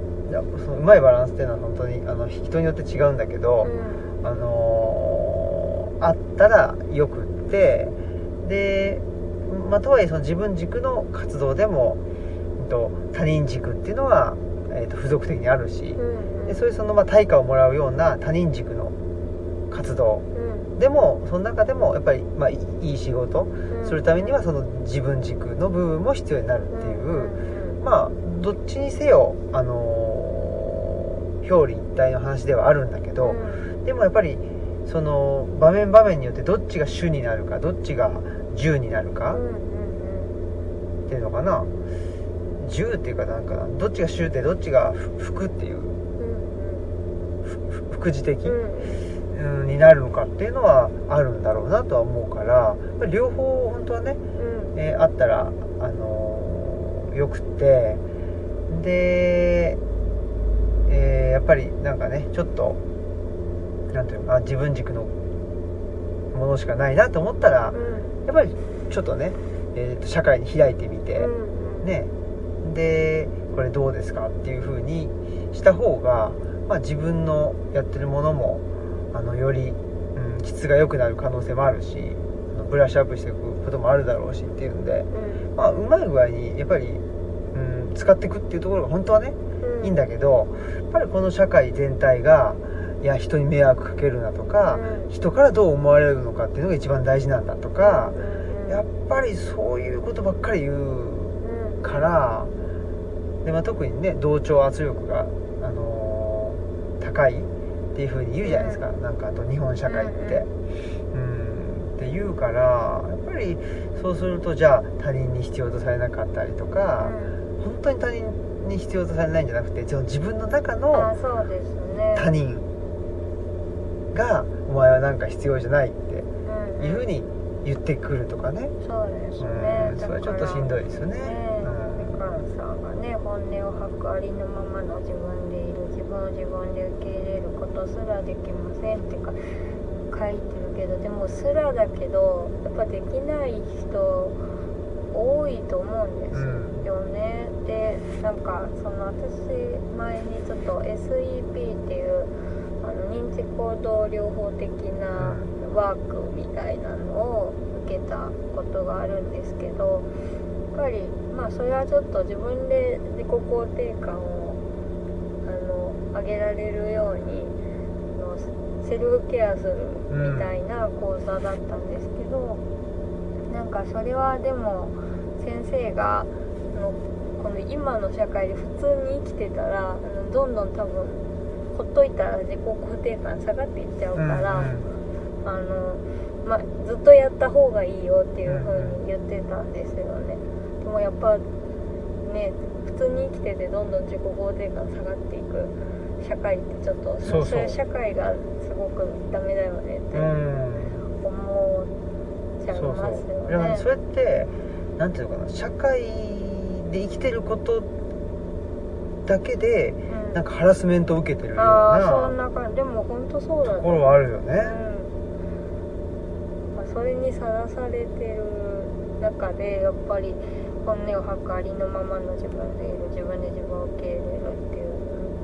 Speaker 1: そのうまいバランスっていうのは本当にあの人によって違うんだけど、
Speaker 2: うん。
Speaker 1: あのーあったらよくってで、まあ、とはいえその自分軸の活動でも、うんと他人軸っていうのは、えーと付属的にあるし
Speaker 2: うん
Speaker 1: でそういうそのまあ対価をもらうような他人軸の活動
Speaker 2: うん。
Speaker 1: でもその中でもやっぱり、まあ、いい仕事
Speaker 2: うん。
Speaker 1: するためにはその自分軸の部分も必要になるっていう、まあどっちにせよ、あのー表裏一体の話ではあるんだけど、でもやっぱりその場面場面によってどっちが主になるかどっちが従になるかっていうのかな。従っていうかなんかなどっちが主でどっちがふ服っていうふふ副次的、うん。になるのかっていうのはあるんだろうなとは思うから両方本当はね、えーあったら、あのーよくってで、えーやっぱりなんかねちょっとなんていうのかな自分軸のものしかないなと思ったら、やっぱりちょっとね、えーと社会に開いてみて、ね。でこれどうですかっていう風にした方が、まあ、自分のやってるものもあのより、うん、質が良くなる可能性もあるしあのブラッシュアップしていくこともあるだろうしっていうんで、まあ、うまい具合にやっぱり、うん、使っていくっていうところが本当はねいいんだけどやっぱりこの社会全体がいや人に迷惑かけるなとか、人からどう思われるのかっていうのが一番大事なんだとか、やっぱりそういうことばっかり言うからで、まあ、特にね同調圧力が、あのー高いっていう風に言うじゃないですか、なんかあと日本社会って。うんって言うからやっぱりそうするとじゃあ他人に必要とされなかったりとか、本当に他人に必要とされないんじゃなくてその自分の中
Speaker 2: あ
Speaker 1: の
Speaker 2: そうですね。
Speaker 1: 他人が「お前はなんか必要じゃない」って
Speaker 2: うん
Speaker 1: いう風に言ってくるとかね、
Speaker 2: そうですね。
Speaker 1: うんそれはちょっとしんどいですよね。
Speaker 2: ねみかんさんがね本音を吐くありのままの自分でいる。自分を自分で受け入れることすらできませんってか書いてるけどでもすらだけどやっぱできない人多いと思うんですよね、でなんかその私前にちょっと SEP っていうあの認知行動療法的なワークみたいなのを受けたことがあるんですけどやっぱりまあそれはちょっと自分で自己肯定感をあの上げられるようにセルフケアするみたいな講座だったんですけど、なんかそれはでも先生があのこの今の社会で普通に生きてたらあのどんどん多分ほっといたら自己肯定感下がっていっちゃうから、
Speaker 1: うん
Speaker 2: あのまあ、ずっとやった方がいいよっていう風に言ってたんですよね。でもやっぱね普通に生きててどんどん自己肯定感下がっていく社会ってちょっと
Speaker 1: そう
Speaker 2: いう社会がすごくダメだよねって。
Speaker 1: うん
Speaker 2: ちゃい
Speaker 1: そう。
Speaker 2: ますよ
Speaker 1: そうだから
Speaker 2: ね
Speaker 1: それってなんていうのかな社会で生きてることだけで
Speaker 2: うん。
Speaker 1: なんかハラスメントを受けてるよう
Speaker 2: ああそん
Speaker 1: な
Speaker 2: な感じ。でも本当そうだね。
Speaker 1: ところはあるよね。
Speaker 2: うん。まあ、それにさらされてる中でやっぱり本音を吐くありのままの自分でいる。自分で自分を受け入れるっていうの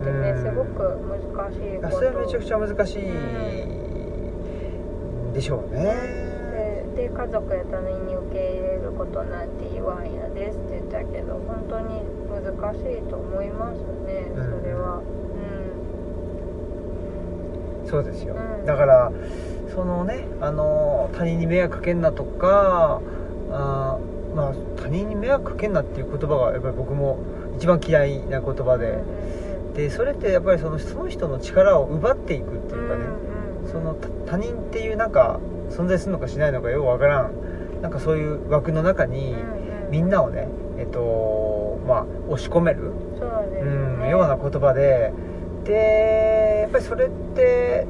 Speaker 2: ってね
Speaker 1: うん。
Speaker 2: すごく難しいこと。
Speaker 1: それはめちゃくちゃ難しいでしょうね
Speaker 2: 家族や他人に受け入れることなんて言わんやですって言ったけど本当に難しいと思いますね
Speaker 1: うん。
Speaker 2: それは。
Speaker 1: そうですよ、
Speaker 2: うん。
Speaker 1: だからそのねあの他人に迷惑かけんなとかあーまあ他人に迷惑かけんなっていう言葉がやっぱり僕も一番嫌いな言葉
Speaker 2: うん
Speaker 1: で、
Speaker 2: うん。
Speaker 1: でそれってやっぱりそのその人の力を奪っていくって
Speaker 2: うん
Speaker 1: いうかね、
Speaker 2: うんうん。
Speaker 1: その他他人っていうなんか存在するのかしないのかよくわからん。なんかそういう枠の中に
Speaker 2: うんうん
Speaker 1: みんなをねえっとまあ押し込める、
Speaker 2: そう
Speaker 1: ん、
Speaker 2: ね。
Speaker 1: ような言葉で。でやっぱりそれって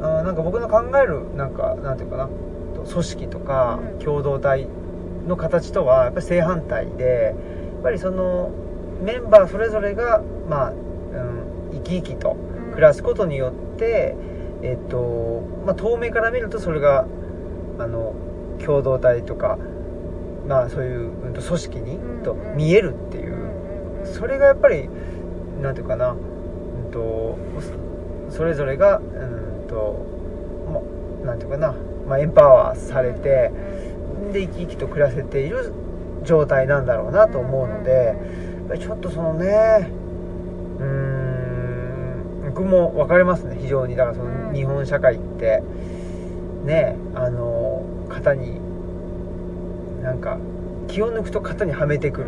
Speaker 1: あなんか僕の考えるなんかなんていうかな。組織とか
Speaker 2: うん。
Speaker 1: 共同体の形とはやっぱり正反対でやっぱりそのメンバーそれぞれがまあ、うん、生き生きと暮らすことによって、えっとまあ、遠目から見るとそれがあの共同体とか、まあ、そういう、うんと組織に、
Speaker 2: うん
Speaker 1: と見えるっていう。う、
Speaker 2: んうんうん
Speaker 1: それがやっぱりなんていうかな、うん、とそそれぞれがうんと、ま、なんていうかな、まあ、エンパワーされて、で生き生きと暮らせている状態なんだろうなと思うので。やっぱりちょっとそのね僕も分かりますね非常に。だからその
Speaker 2: うん
Speaker 1: 日本社会って。ねあの型になんか気を抜くと型にはめてくる。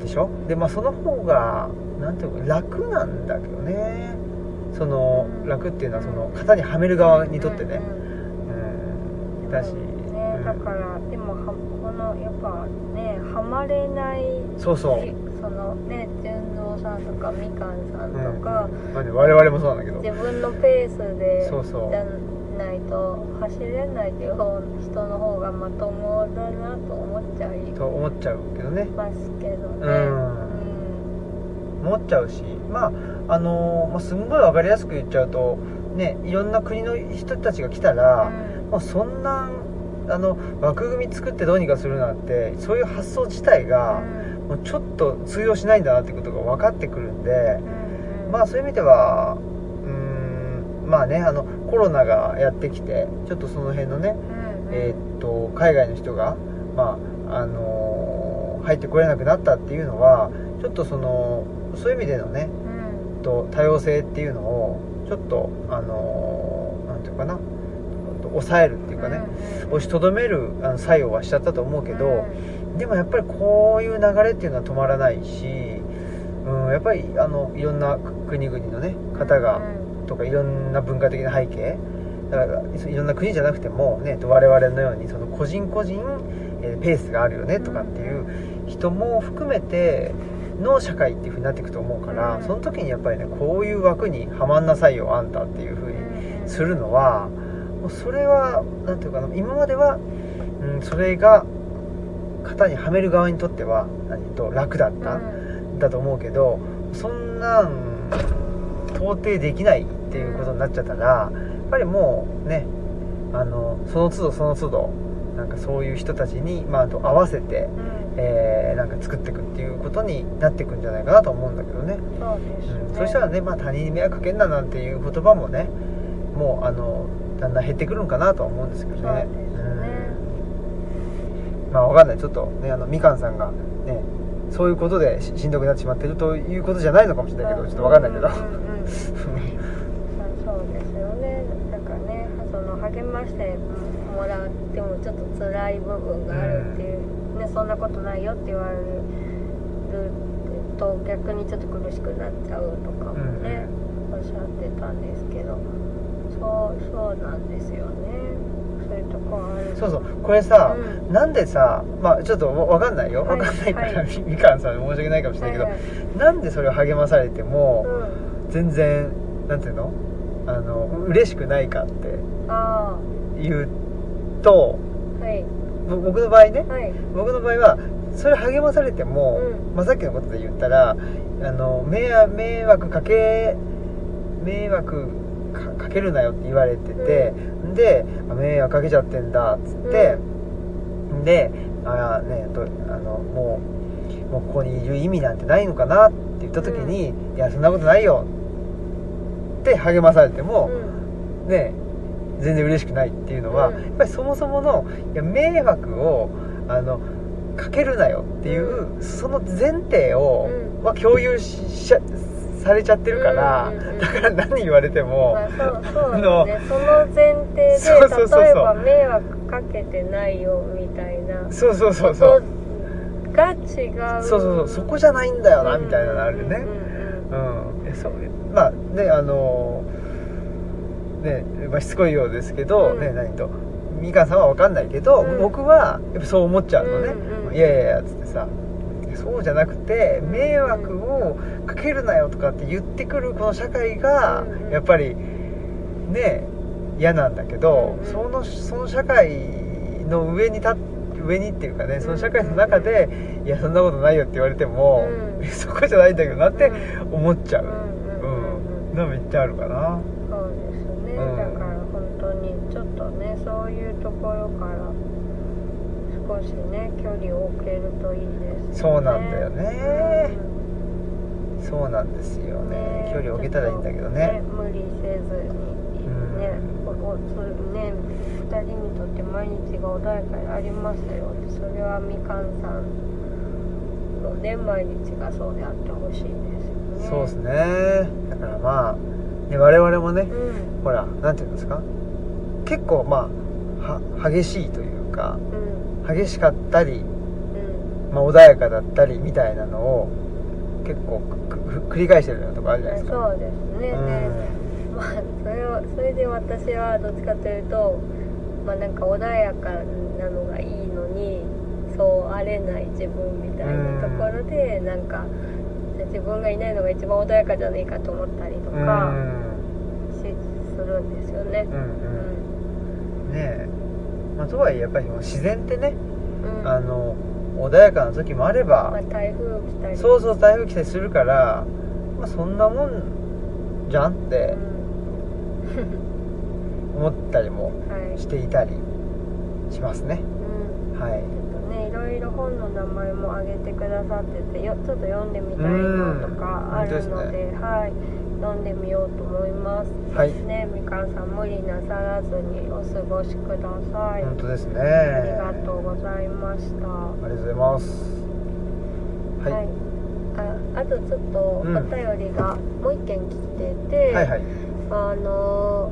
Speaker 1: でしょ？でまあその方がなんていうか楽なんだけどね。その
Speaker 2: うん
Speaker 1: 楽っていうのはその型にはめる側にとってね。
Speaker 2: うん。
Speaker 1: うんだし、
Speaker 2: ね。
Speaker 1: うん。
Speaker 2: だからでもはこのやっぱねハマれない
Speaker 1: そうそう、
Speaker 2: しそのね純三さんとかみかんさん
Speaker 1: うん
Speaker 2: とか、
Speaker 1: まあね、我々もそうなんだけど。
Speaker 2: 自分のペースで
Speaker 1: そうそう。
Speaker 2: じゃないと走れないっていう方人の方がまともだなと思っちゃい
Speaker 1: と思っちゃうけどね。
Speaker 2: ますけどね。
Speaker 1: うん。思っちゃうし。まああのーまあ、すんごい分かりやすく言っちゃうとねいろんな国の人たちが来たら、もうそんなあの枠組み作ってどうにかするなんてそういう発想自体が、ちょっと通用しないんだなってことが分かってくるんで、まあそういう意味ではうーんまあねあのコロナがやってきてちょっとその辺のね、えーっと海外の人が、まああのー入ってこれなくなったっていうのはちょっとそのそういう意味でのね、と多様性っていうのをちょっとあのーなんていうかな抑えるっていうかね、押しとどめるあの作用はしちゃったと思うけど、でもやっぱりこういう流れっていうのは止まらないし、うん、やっぱりあのいろんな国々のね方が、とかいろんな文化的な背景だからいろんな国じゃなくても、ね、我々のようにその個人個人、えーペースがあるよねとかっていう人も含めての社会っていう風になっていくと思うから、
Speaker 2: うん。
Speaker 1: その時にやっぱりねこういう枠にはまんなさいよあんたっていう風にするのはもうそれは何ていうかな今までは、うん、それが型にはめる側にとっては何と楽だった、だと思うけどそんなん到底できないっていうことになっちゃったらやっぱりもうねあのその都度その都度なんかそういう人たちに、まあ、あと合わせて、えーなんか作っていくっていうことになっていくんじゃないかなと思うんだけどね、
Speaker 2: そうです
Speaker 1: うん、
Speaker 2: ね
Speaker 1: そしたらね、まあ、他人に迷惑かけんななんていう言葉もねもうあのだんだん減ってくるのかなとは思うんですけどねまあわかんない。ちょっとねあのみかんさんがねそういうことでししんどくなってしまってるということじゃないのかもしれないけどちょっとわかんないけど、
Speaker 2: そうですよね。なんかねその励ましてもらってもちょっと辛い部分があるっていう、ね、そんなことないよって言われると逆にちょっと苦しくなっちゃうとかもね、あおっしゃってたんですけど。そうそうなんですよねそう
Speaker 1: そう。これさ、
Speaker 2: うん。
Speaker 1: なんでさまあちょっとわわかんないよ。
Speaker 2: はい。
Speaker 1: わかんないから、
Speaker 2: はい。
Speaker 1: みかんさんに申し訳ないかもしれないけど、
Speaker 2: はい。はい
Speaker 1: なんでそれを励まされても、
Speaker 2: うん。
Speaker 1: 全然なんていうの？あの嬉しくないかって
Speaker 2: あ
Speaker 1: 言うと
Speaker 2: あはい。
Speaker 1: ぼ僕の場合ね
Speaker 2: はい。
Speaker 1: 僕の場合はそれ励まされても、
Speaker 2: うん。
Speaker 1: まあ、さっきのことで言ったらあの迷惑迷惑かけ迷惑かかけるなよって言われてて、であ迷惑かけちゃってんだっつって、であねとあのもうもうここにいる意味なんてないのかなって言った時に、いやそんなことないよって励まされても、
Speaker 2: うん。
Speaker 1: ね全然嬉しくないっていうのは、
Speaker 2: うん。
Speaker 1: やっぱりそもそものいや迷惑をあのかけるなよっていう、その前提を、
Speaker 2: うん。
Speaker 1: は共有しされちゃってるから、
Speaker 2: うんうんうん。
Speaker 1: だから何言われても、
Speaker 2: まあ、そうそうね。その前提で
Speaker 1: そうそうそうそう。
Speaker 2: 例えば迷惑かけてないよみたいな。
Speaker 1: そうそうそうそう。
Speaker 2: が違う。
Speaker 1: そうそうそう。そこじゃないんだよな、みたいなのあるよね。
Speaker 2: うん。
Speaker 1: そう。まあねあのね、まあ、しつこいようですけど、
Speaker 2: うん。
Speaker 1: ね何と。みかんさんは分かんないけど、
Speaker 2: うん。
Speaker 1: 僕はやっぱそう思っちゃうのね、
Speaker 2: うんうん。
Speaker 1: いやいやいやつってさそうじゃなくて
Speaker 2: うん
Speaker 1: 迷惑をかけるなよとかって言ってくるこの社会がやっぱりね嫌なんだけど、そのその社会の上に立っ上にっていうかねその社会の中で、いやそんなことないよって言われても、
Speaker 2: うん。
Speaker 1: そこじゃないんだけどなって思っちゃう、
Speaker 2: うん
Speaker 1: のめっちゃあるかな。
Speaker 2: そうですね、
Speaker 1: うん。
Speaker 2: だから本当にちょっとねそういうところから少しね距離を置けるといいですよね。
Speaker 1: そうなんだよね。
Speaker 2: うん
Speaker 1: そうなんですよね。
Speaker 2: ね
Speaker 1: 距離を置けたらいいんだけどね。
Speaker 2: ちょっと無理せずに
Speaker 1: うん。
Speaker 2: ね、おおそれね2人にとって毎日が穏やかでありますよ。それはみかんさんのね毎日がそうであってほしいですよね。
Speaker 1: そうですね。だからまあね我々もね
Speaker 2: うん。
Speaker 1: ほらなんていうんですか？結構まあは激しいというか
Speaker 2: うん
Speaker 1: 激しかったり、
Speaker 2: うん。
Speaker 1: まあ、穏やかだったりみたいなのを結構繰り返してるようなとこあるじゃないですか。
Speaker 2: そうですね、ねまあそれをそれで私はどっちかというとまあなんか穏やかなのがいいのにそうあれない自分みたいなところでなんか自分がいないのが一番穏やかじゃねえかと思ったりと
Speaker 1: うん。
Speaker 2: するんですよね。
Speaker 1: うん。うん。ねえ、まあ、とはいえやっぱり自然ってね、
Speaker 2: うん、うん
Speaker 1: あの穏やかな時もあれば、
Speaker 2: まあ、台風来たり。
Speaker 1: そうそう台風来たりするから、まあ、そんなもんじゃんって
Speaker 2: うん。
Speaker 1: 思ったりも
Speaker 2: はい。
Speaker 1: していたりしますね。
Speaker 2: うん。
Speaker 1: はい。
Speaker 2: えっとね、いろいろ本の名前も挙げてくださっててよちょっと読んでみたいのとかあるので,、
Speaker 1: です
Speaker 2: はい読んでみようと思います。
Speaker 1: はい。
Speaker 2: ねみかんさん無理なさらずにお過ごしください、
Speaker 1: 本当ですね。
Speaker 2: ありがとうございました。
Speaker 1: ありがとうございます。はい、
Speaker 2: ああとちょっとお
Speaker 1: うん。
Speaker 2: 便りがもう一件来てて、
Speaker 1: はいはい。
Speaker 2: あの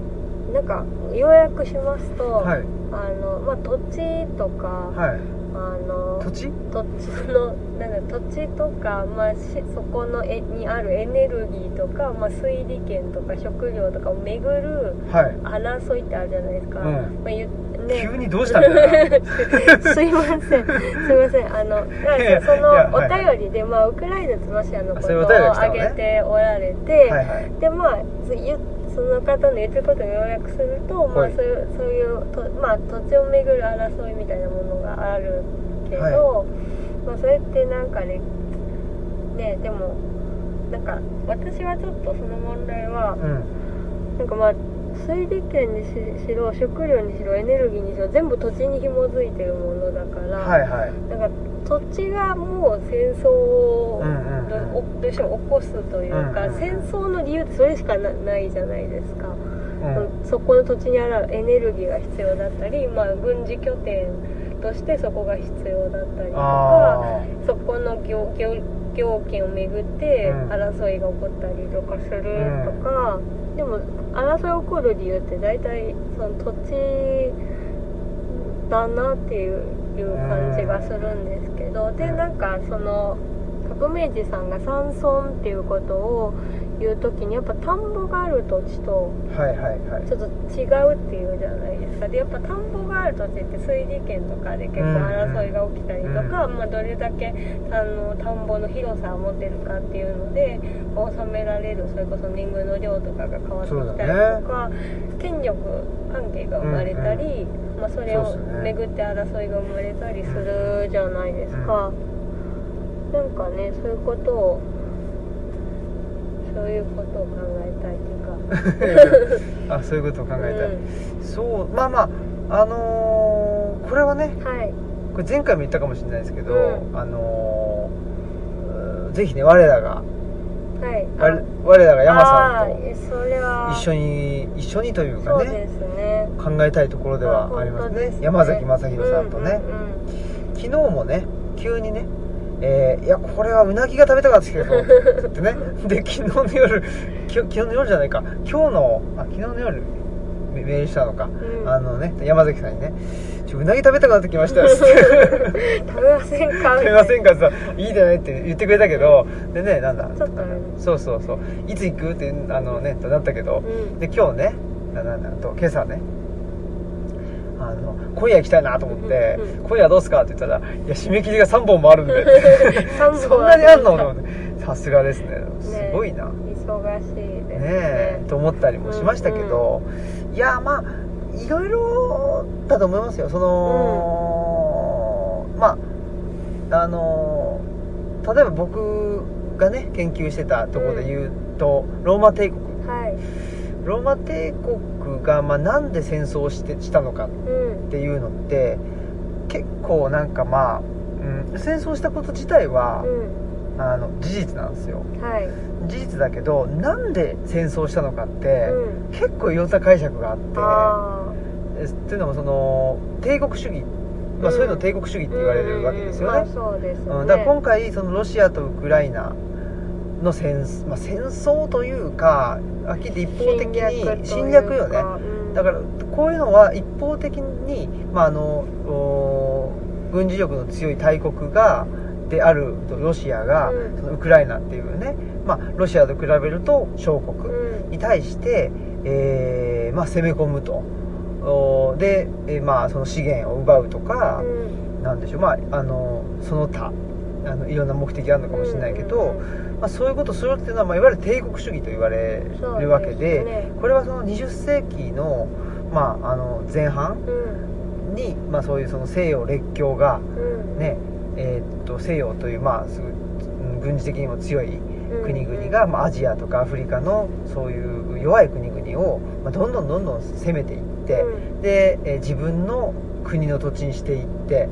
Speaker 2: なんか要約しますと、
Speaker 1: はい。
Speaker 2: あのまあ土地とか、
Speaker 1: はい
Speaker 2: あの
Speaker 1: 土地？
Speaker 2: 土地のなんだ土地とか、まあ、しそこのえにあるエネルギーとか、まあ、水利権とか食料とかを巡る
Speaker 1: はい。
Speaker 2: 争いってあるじゃないですか、
Speaker 1: うん。
Speaker 2: まあゆね、
Speaker 1: 急にどうしたんだよ。
Speaker 2: すいません。すいません。あのなんか
Speaker 1: いや
Speaker 2: そのお
Speaker 1: はい
Speaker 2: 便りで、まあ、ウクライナとロシアのことを挙げておられて、
Speaker 1: はいはい。
Speaker 2: でまあそゆその方の言ってることを要約すると、まあ、
Speaker 1: はい。
Speaker 2: そういうそういうと、まあ、土地をめぐる争いみたいなものがあるけど、
Speaker 1: はい。
Speaker 2: まあ、それってなんかねねでもなんか私はちょっとその問題は
Speaker 1: うん。
Speaker 2: なんかまあ水利権にししろ食料にしろエネルギーにしろ全部土地に紐づいてるものだから、
Speaker 1: はいはい。
Speaker 2: なんか土地がもう戦争を
Speaker 1: うんうん。うん
Speaker 2: どどうしても起こすというか、
Speaker 1: うんうんうん。
Speaker 2: 戦争の理由ってそれしかなないじゃないですか、
Speaker 1: うん。
Speaker 2: そこの土地にあるエネルギーが必要だったり、まあ、軍事拠点としてそこが必要だったりとか
Speaker 1: あ
Speaker 2: そこの業業業権をめぐって
Speaker 1: うん。
Speaker 2: 争いが起こったりとかするとか、でも争いが起こる理由って大体その土地だなっていういう感じがするんですけど、でなんかその革命児さんが山村っていうことをいう時にやっぱ田んぼがある土地とちょっと違うっていうじゃないですか。でやっぱ田んぼがある土地って水利権とかで結構争いが起きたりとか、まあ、どれだけあの田んぼの広さを持ってるかっていうので納められるそれこそ年貢の量とかが変わってきたりとか、権力関係が生まれたり、まあ、それを巡って争いが生まれたりするじゃないですか、なんかねそういうことをそういうことを考えたいというか。
Speaker 1: あそういうことを考えたい、
Speaker 2: う
Speaker 1: そうまあまああのーこれはね
Speaker 2: ん、はい。
Speaker 1: これ前回も言ったかもしれないですけど、
Speaker 2: うん。
Speaker 1: あのーぜひね我らが
Speaker 2: はい。
Speaker 1: 我我らが山さんと
Speaker 2: あーそれは。
Speaker 1: 一緒に一緒にというかね
Speaker 2: そうね。
Speaker 1: 考えたいところではありますね。
Speaker 2: 本当です
Speaker 1: 山崎正弘さんとね、
Speaker 2: うんうんうん。
Speaker 1: 昨日もね急にねえーいやこれはうなぎが食べたかったんですけどってね。で昨日の夜き昨日の夜じゃないか。今日のあ昨日の夜メメールしたのか、
Speaker 2: うん。
Speaker 1: あのね山崎さんにね「ちょうなぎ食べたくなってきました」っつって
Speaker 2: 食べませんか？
Speaker 1: 食べませんか？さ「いいじゃない」って言ってくれたけどでねなんだ？そうそうそう。いつ行く？ってあのねなったけど、
Speaker 2: うん。
Speaker 1: で今日ねななんだと今朝ねあの今夜行きたいなと思って、
Speaker 2: うんうん
Speaker 1: 今夜どうすかって言ったら「いや締め切りが3本もあるんで。そんなにあんの?」と思って。さすがですね。すごいな、ね
Speaker 2: 忙しいですね。
Speaker 1: えと思ったりもしましたけど、いやまあいろいろだと思いますよ。その、まああの例えば僕がね研究してたところで言うと、ローマ帝国。
Speaker 2: はい
Speaker 1: ローマ帝国が、まあ、なんで戦争をしてしたのか
Speaker 2: うん。
Speaker 1: っていうのって結構なんかまあ、うん、戦争したこと自体は、
Speaker 2: うん。
Speaker 1: あの事実なんですよ。
Speaker 2: はい。
Speaker 1: 事実だけどなんで戦争したのかって、
Speaker 2: うん。
Speaker 1: 結構いろんな解釈があってっていうのもその帝国主義、まあ、そういうの帝国主義って言われるわけですよね、
Speaker 2: うん。うんまあそうですね。
Speaker 1: うん、だから今回そのロシアとウクライナの戦,、まあ、戦争というかはっきり言って一方的に侵略よね。だからこういうのは一方的に、まあ、あのお軍事力の強い大国がであるロシアが、
Speaker 2: うん。
Speaker 1: そのウクライナっていうね、まあ、ロシアと比べると小
Speaker 2: う
Speaker 1: 国
Speaker 2: ん。
Speaker 1: に対して、えーまあ、攻め込むと。おで、えーまあ、その資源を奪うとか、
Speaker 2: うん。
Speaker 1: なんでしょう、まあ、あのその他あのいろんな目的があるのかもしれないけど、
Speaker 2: うんうん
Speaker 1: まあ、そういうことをするっていうのは、まあ、いわゆる帝国主義と言われるわけで
Speaker 2: ね
Speaker 1: これはその20世紀の,、まあ、あの前半
Speaker 2: うん。
Speaker 1: に、まあ、そういうその西洋列強が、
Speaker 2: うん。
Speaker 1: ねえーっと西洋という、まあ、すごいうん軍事的にも強い
Speaker 2: うん。
Speaker 1: 国々が、まあ、アジアとかアフリカのそういう弱い国々を、まあ、どんどんどんどん攻めていって、
Speaker 2: うん。
Speaker 1: で、えー自分の国の土地にしていって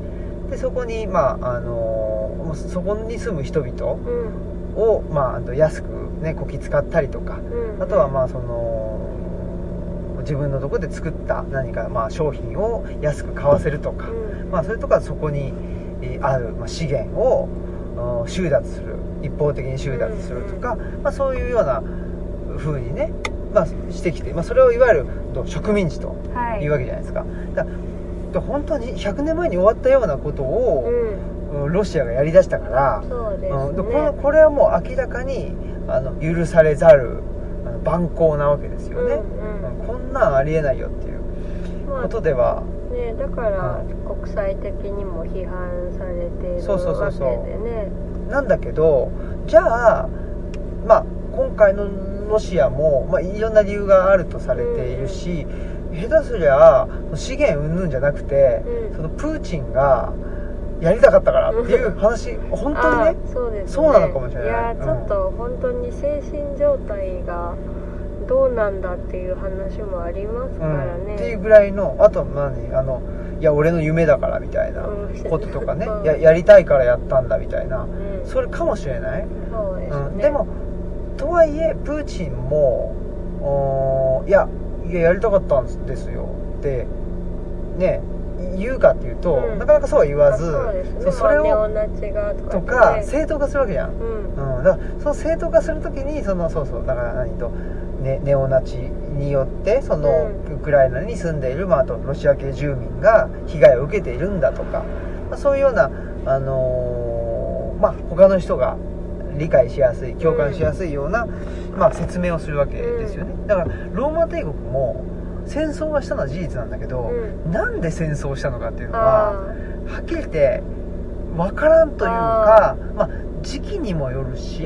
Speaker 1: でそこに、まああのもうそこに住む人々
Speaker 2: うん。
Speaker 1: を、まあ、安く、ね、こき使ったりとか
Speaker 2: うん。
Speaker 1: あとはまあその自分のところで作った何かまあ商品を安く買わせるとか、
Speaker 2: うん。
Speaker 1: まあ、それとかそこにえーあるまあ資源をうん収奪する一方的に収奪するとか、まあ、そういうような風にね、まあ、してきて、まあ、それをいわゆると植民地と
Speaker 2: はい。
Speaker 1: いうわけじゃないですか。だだ本当に100年前に終わったようなことを、
Speaker 2: うん
Speaker 1: うんロシアがやりだしたから、
Speaker 2: そうです
Speaker 1: うんでこれ
Speaker 2: ね
Speaker 1: これはもう明らかにあの許されざるあの蛮行なわけですよね、
Speaker 2: うん
Speaker 1: うん。こんなんありえないよっていう
Speaker 2: まあ
Speaker 1: ことでは、
Speaker 2: ね、だから
Speaker 1: う
Speaker 2: 国際的にも批判されている
Speaker 1: そうそうそう
Speaker 2: わけ
Speaker 1: そう。
Speaker 2: でね
Speaker 1: なんだけどじゃあまあ今回のロシアも、まあ、いろんな理由があるとされているし、下手すりゃ資源云々じゃなくて、
Speaker 2: うん。
Speaker 1: そのプーチンがやりたかったからっていう話本当にね
Speaker 2: あそうですね。
Speaker 1: そうなのかもしれない。
Speaker 2: いや
Speaker 1: うん
Speaker 2: ちょっと本当に精神状態がどうなんだっていう話もありますからね、
Speaker 1: うん、っていうぐらいのあと何？あのいや俺の夢だからみたいな
Speaker 2: うん。
Speaker 1: こととかね、
Speaker 2: う。ん
Speaker 1: ややりたいからやったんだみたいな。
Speaker 2: うん。
Speaker 1: それかもしれない、
Speaker 2: そうですね、
Speaker 1: うん、でもとはいえプーチンもいやいややりたかったんですよ。ってね言うかっていうと、
Speaker 2: うん。
Speaker 1: なかなかそうは言わず、
Speaker 2: そうね。
Speaker 1: それを
Speaker 2: とか
Speaker 1: と
Speaker 2: ね
Speaker 1: か正当化するわけじゃん、
Speaker 2: うん。
Speaker 1: うん、だからその正当化するときにそのそうそうだから何と、ね、ネオナチによってその、
Speaker 2: うん。
Speaker 1: ウクライナに住んでいる、まあ、あとロシア系住民が被害を受けているんだとか、まあ、そういうような、あのーまあ、他の人が理解しやすい共感しやすいような、まあ、説明をするわけですよね。だからローマ帝国も戦争はしたのは事実なんだけど、
Speaker 2: う
Speaker 1: なんで戦争したのかっていうの
Speaker 2: あ
Speaker 1: ははっきり言って分からんというかまあ、時期にもよるし、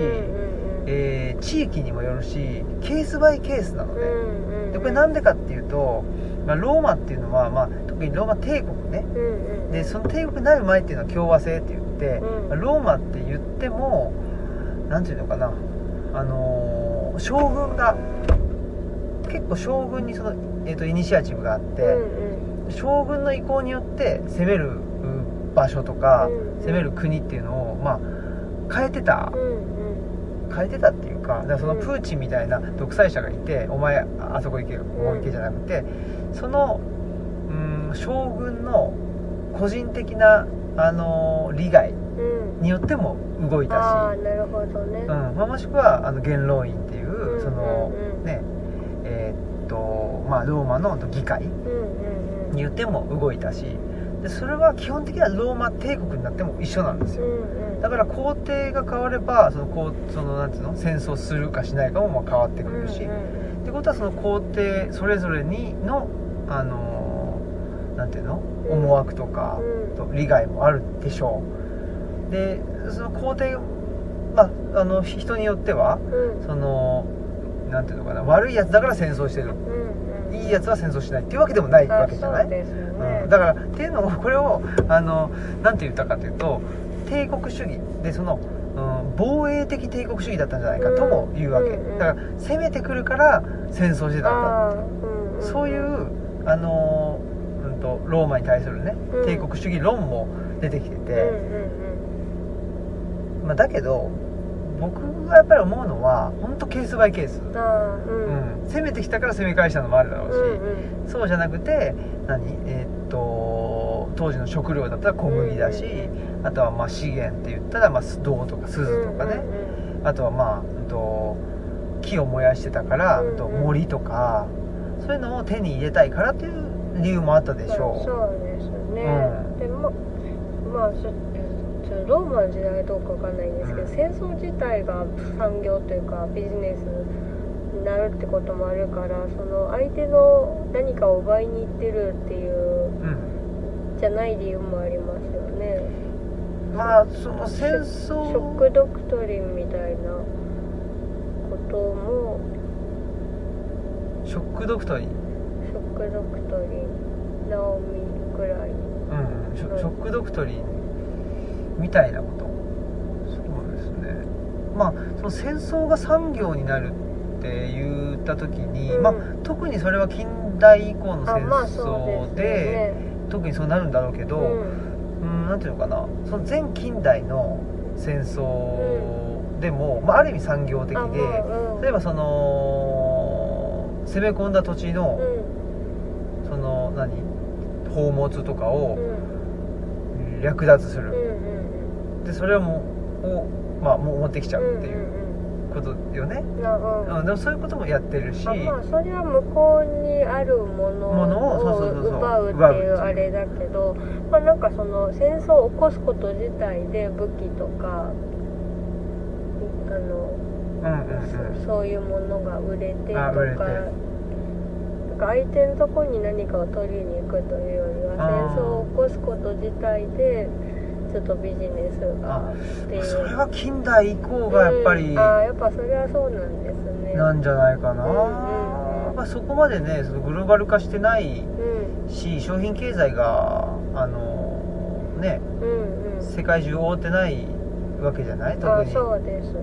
Speaker 1: えー地域にもよるしケースバイケースなのね、
Speaker 2: うんうんうん。
Speaker 1: でこれなんでかっていうと、まあ、ローマっていうのは、まあ、特にローマ帝国ね。
Speaker 2: うんうん。
Speaker 1: でその帝国になる前っていうのは共和制って言って、
Speaker 2: うん。
Speaker 1: まあローマって言っても何ていうのかなあのー将軍が結構将軍にその、えー、とイニシアチブがあって、
Speaker 2: うん
Speaker 1: 将軍の意向によって攻めるうん場所とか、
Speaker 2: うんうん。
Speaker 1: 攻める国っていうのを、まあ、変えてた。
Speaker 2: うんうん。
Speaker 1: 変えてたっていうかだからそのプーチンみたいな独裁者がいて、お前あそこ行けここ行けじゃなくて、そのうん将軍の個人的な、あのー利害
Speaker 2: うん。
Speaker 1: によっても動いたし、
Speaker 2: ああなるほどね。
Speaker 1: うん。まあ、もしくはあの元老院っていう、
Speaker 2: うん
Speaker 1: その
Speaker 2: うん。うん
Speaker 1: ねとまあローマの議会によっても動いたしでそれは基本的にはローマ帝国になっても一緒なんです
Speaker 2: う
Speaker 1: よ、だから皇帝が変わればそのこうそのなんていうの戦争するかしないかもまあ変わってくるし、ってことはその皇帝それぞれにのあのーなんていうの
Speaker 2: うん。
Speaker 1: 思惑とか
Speaker 2: うん。
Speaker 1: と利害もあるでしょう。でその皇帝まああの人によっては
Speaker 2: うん。
Speaker 1: そのなんていうのかな悪いやつだから戦争してる。
Speaker 2: うんうん。
Speaker 1: いいやつは戦争しないっていうわけでもないわけじゃない？
Speaker 2: ね。
Speaker 1: うん、だからっていうのもこれをあのなんて言ったかというと帝国主義でその、うん、防衛的帝国主義だったんじゃないかとも言うわけ、
Speaker 2: うんうん
Speaker 1: だから攻めてくるから戦争してたんだ
Speaker 2: あーうんん
Speaker 1: そういうあの、うん、とローマに対するね
Speaker 2: うん。
Speaker 1: 帝国主義論も出てきてて、
Speaker 2: うんうん。
Speaker 1: まあ、だけど僕がやっぱり思うのは本当ケースバイケース、
Speaker 2: うん。
Speaker 1: 攻めてきたから攻め返したのもあるだろうし、
Speaker 2: うんうん。
Speaker 1: そうじゃなくて何？えーっと当時の食料だったら小麦だし、あとはまあ資源って言ったらまあ銅とか鈴とかね、あとはまあ、うんと、木を燃やしてたから、
Speaker 2: うん
Speaker 1: うん。と森とかそういうのを手に入れたいからという理由もあったでしょ
Speaker 2: そうですね、
Speaker 1: うん
Speaker 2: でもまあそちょローマの時代どうかわかんないんですけど、
Speaker 1: うん。
Speaker 2: 戦争自体が産業というかビジネスになるってこともあるからその相手の何かを奪いに行ってるっていう
Speaker 1: う、うん、
Speaker 2: じゃない理由もありますよね。
Speaker 1: まあその戦争
Speaker 2: ショックドクトリンみたいなことも
Speaker 1: ショックドクトリン、
Speaker 2: ショックドクトリンナオミぐらい
Speaker 1: うん、ショ
Speaker 2: うん
Speaker 1: ショックドクトリンみたいなこと。そうですね。まあその戦争が産業になるって言った時に、
Speaker 2: うん。
Speaker 1: まあ、特にそれは近代以降の戦争
Speaker 2: ですよ
Speaker 1: で
Speaker 2: ね。
Speaker 1: 特にそうなるんだろうけど、
Speaker 2: うん。
Speaker 1: うん、なんていうのかな。その前近代の戦争でも、まあ、ある意味産業的で、
Speaker 2: あまあうん。
Speaker 1: 例えばその攻め込んだ土地の、
Speaker 2: うん。
Speaker 1: その何？宝物とか
Speaker 2: う
Speaker 1: を
Speaker 2: ん。
Speaker 1: 略奪す
Speaker 2: うんう
Speaker 1: る、
Speaker 2: ん
Speaker 1: でそれをもうを、まあ、もう持ってきちゃ
Speaker 2: う
Speaker 1: うっていう
Speaker 2: うん
Speaker 1: ことよね、
Speaker 2: うんなうん。
Speaker 1: うん、でもそういうこともやってるし、
Speaker 2: あまあそれは向こうにあるもの
Speaker 1: を
Speaker 2: 奪うって
Speaker 1: いう
Speaker 2: あれだけどまあなんかその戦争を起こすこと自体で武器とかあの
Speaker 1: うんうんうん。
Speaker 2: そそういうものが売れてとか相手のとこに何かを取りに行くというよりは戦争を起こすこと自体でちょっとビジネスがって
Speaker 1: それは近代以降がやっぱり
Speaker 2: うん、ああやっぱそれはそうなんですね。
Speaker 1: なんじゃないかな、
Speaker 2: うんうんうん。
Speaker 1: まあ、そこまでねそのグローバル化してない
Speaker 2: うん。
Speaker 1: し商品経済があのね
Speaker 2: うんうん。
Speaker 1: 世界中覆ってないわけじゃない？特
Speaker 2: あ
Speaker 1: に。
Speaker 2: そうですね。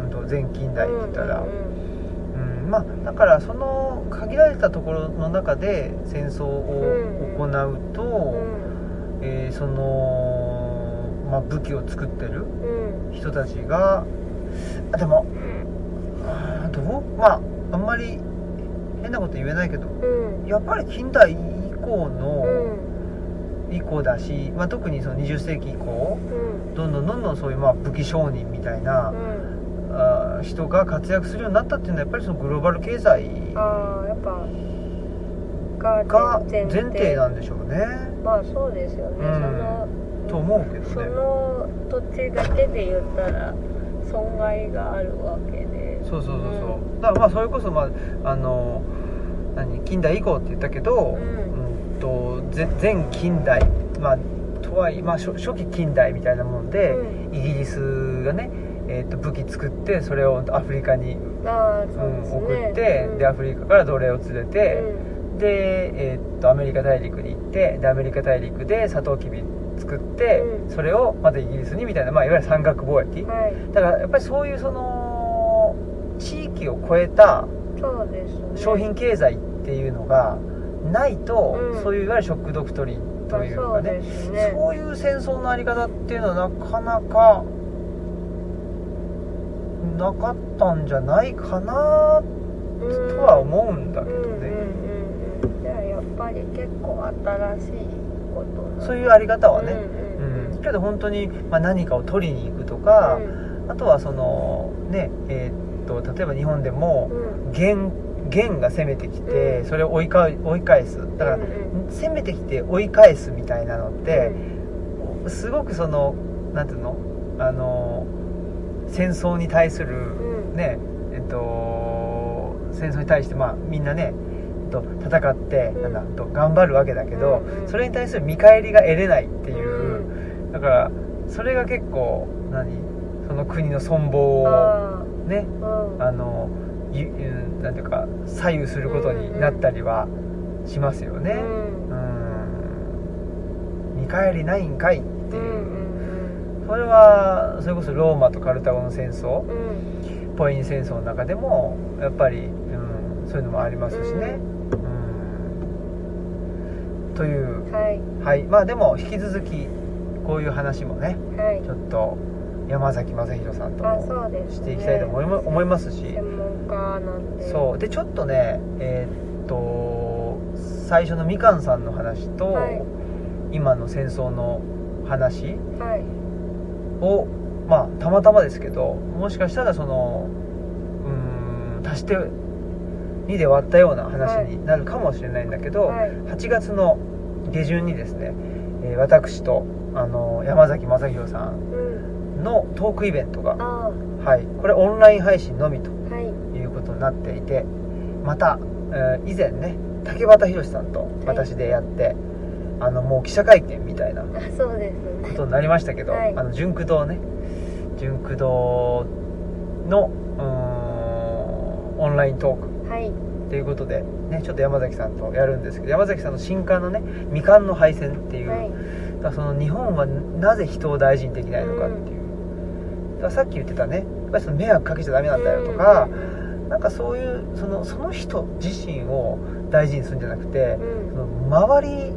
Speaker 1: うんと前近代って言ったら、
Speaker 2: うん
Speaker 1: うんまあ、だからその限られたところの中で戦争を行うと、
Speaker 2: うん。
Speaker 1: えーその、まあ、武器を作ってる
Speaker 2: うん。
Speaker 1: 人たちがあでもあーどう？まああんまり変なこと言えないけど
Speaker 2: うん。
Speaker 1: やっぱり近代以降
Speaker 2: う
Speaker 1: の、
Speaker 2: ん。
Speaker 1: 以降だし、まあ、特にその20世紀以降
Speaker 2: うん。
Speaker 1: どんどんどんどんそういうまあ武器商人みたいな、
Speaker 2: うん。
Speaker 1: あー人が活躍するようになったっていうのはやっぱりそのグローバル経済
Speaker 2: ああやっぱが前
Speaker 1: 提。なんでしょうね。
Speaker 2: まあそうですよね、
Speaker 1: うん
Speaker 2: その
Speaker 1: と思うけど
Speaker 2: そ
Speaker 1: ね
Speaker 2: の土地だけで言ったら損害があるわけで。
Speaker 1: そうそうそうそう、だからまあそれこそまああの何近代以降って言ったけど、
Speaker 2: うん。
Speaker 1: うんとぜ前近代まあとはいえ、まあ、初初期近代みたいなもんで、
Speaker 2: う
Speaker 1: イギリスがね、えー、と武器作ってそれをアフリカに、う
Speaker 2: そうん
Speaker 1: 送って、
Speaker 2: うん。
Speaker 1: でアフリカから奴隷を連れて、
Speaker 2: う
Speaker 1: で、えー、とアメリカ大陸に行ってでアメリカ大陸でサトウキビ作って、
Speaker 2: うん。
Speaker 1: それをまたイギリスにみたいな、まあ、いわゆる三角貿易、
Speaker 2: んはい。
Speaker 1: だからやっぱりそういうその地域を超えた商品経済っていうのがないと、
Speaker 2: うん。
Speaker 1: そういういわゆるショック・ドクトリンというかね。
Speaker 2: そうね。
Speaker 1: そういう戦争のあり方っていうのはなかなかなかったんじゃないかなとは思うんだけどね、
Speaker 2: うんうんうんうん。じゃあやっぱり結構新しい
Speaker 1: そういうあり方はね、
Speaker 2: うんうん
Speaker 1: うん。けど本当に、まあ、何かを取りに行くとか、あとはそのねえーっと例えば日本でも元元が攻めてきて、
Speaker 2: うん。
Speaker 1: それを追いか追い返す。だから、攻めてきて追い返すみたいなのって、すごくそのなんていうの？あの戦争に対する、
Speaker 2: うん。
Speaker 1: ねえっと戦争に対してまあみんなねと戦って、
Speaker 2: うん
Speaker 1: なんだと頑張るわけだけど、それに対する見返りが得れないっていう、
Speaker 2: う
Speaker 1: だからそれが結構何その国の存亡を
Speaker 2: あ
Speaker 1: ね
Speaker 2: あ
Speaker 1: のなんていうか左右することになったりはしますよね。
Speaker 2: うん。
Speaker 1: うん。見返りないんかいって
Speaker 2: う。ん
Speaker 1: いう、
Speaker 2: うん。
Speaker 1: それはそれこそローマとカルタゴの戦争ポエニ戦争の中でもやっぱり、うん、そういうのもありますしね、うんという。
Speaker 2: はい。
Speaker 1: はい。まあでも引き続きこういう話もね
Speaker 2: はい。
Speaker 1: ちょっと山崎正弘さんと
Speaker 2: あ
Speaker 1: もしていきたいと思いま思いますし
Speaker 2: 専門家なんで。
Speaker 1: そう。でちょっとねえーっと最初のみかんさんの話と、
Speaker 2: はい。
Speaker 1: 今の戦争の話
Speaker 2: はい。
Speaker 1: をまあたまたまですけどもしかしたらそのうーん足して2で割ったような話になるかもしれないんだけど、
Speaker 2: はい。
Speaker 1: 8月の下旬にですね、えー私とあの山崎正弘さん
Speaker 2: うん。
Speaker 1: のトークイベントが、
Speaker 2: あ
Speaker 1: はい、これオンライン配信のみと
Speaker 2: い。
Speaker 1: いうことになっていてまた、えー以前ね竹俣宏さんと私でやって、あのもう記者会見みたいなことになりましたけど、
Speaker 2: はい。
Speaker 1: あの純駆堂ね。純駆堂のうーんオンライントーク。
Speaker 2: はい。
Speaker 1: っていうことで、ね、ちょっと山崎さんとやるんですけど山崎さんの新刊のね「未完の敗戦」っていう、
Speaker 2: はい。
Speaker 1: だその日本はなぜ人を大事にできないのかっていう、だからさっき言ってたねやっぱりその迷惑かけちゃダメなんだよとか、なんかそういうそのその人自身を大事にするんじゃなくて
Speaker 2: う、ん。
Speaker 1: その周り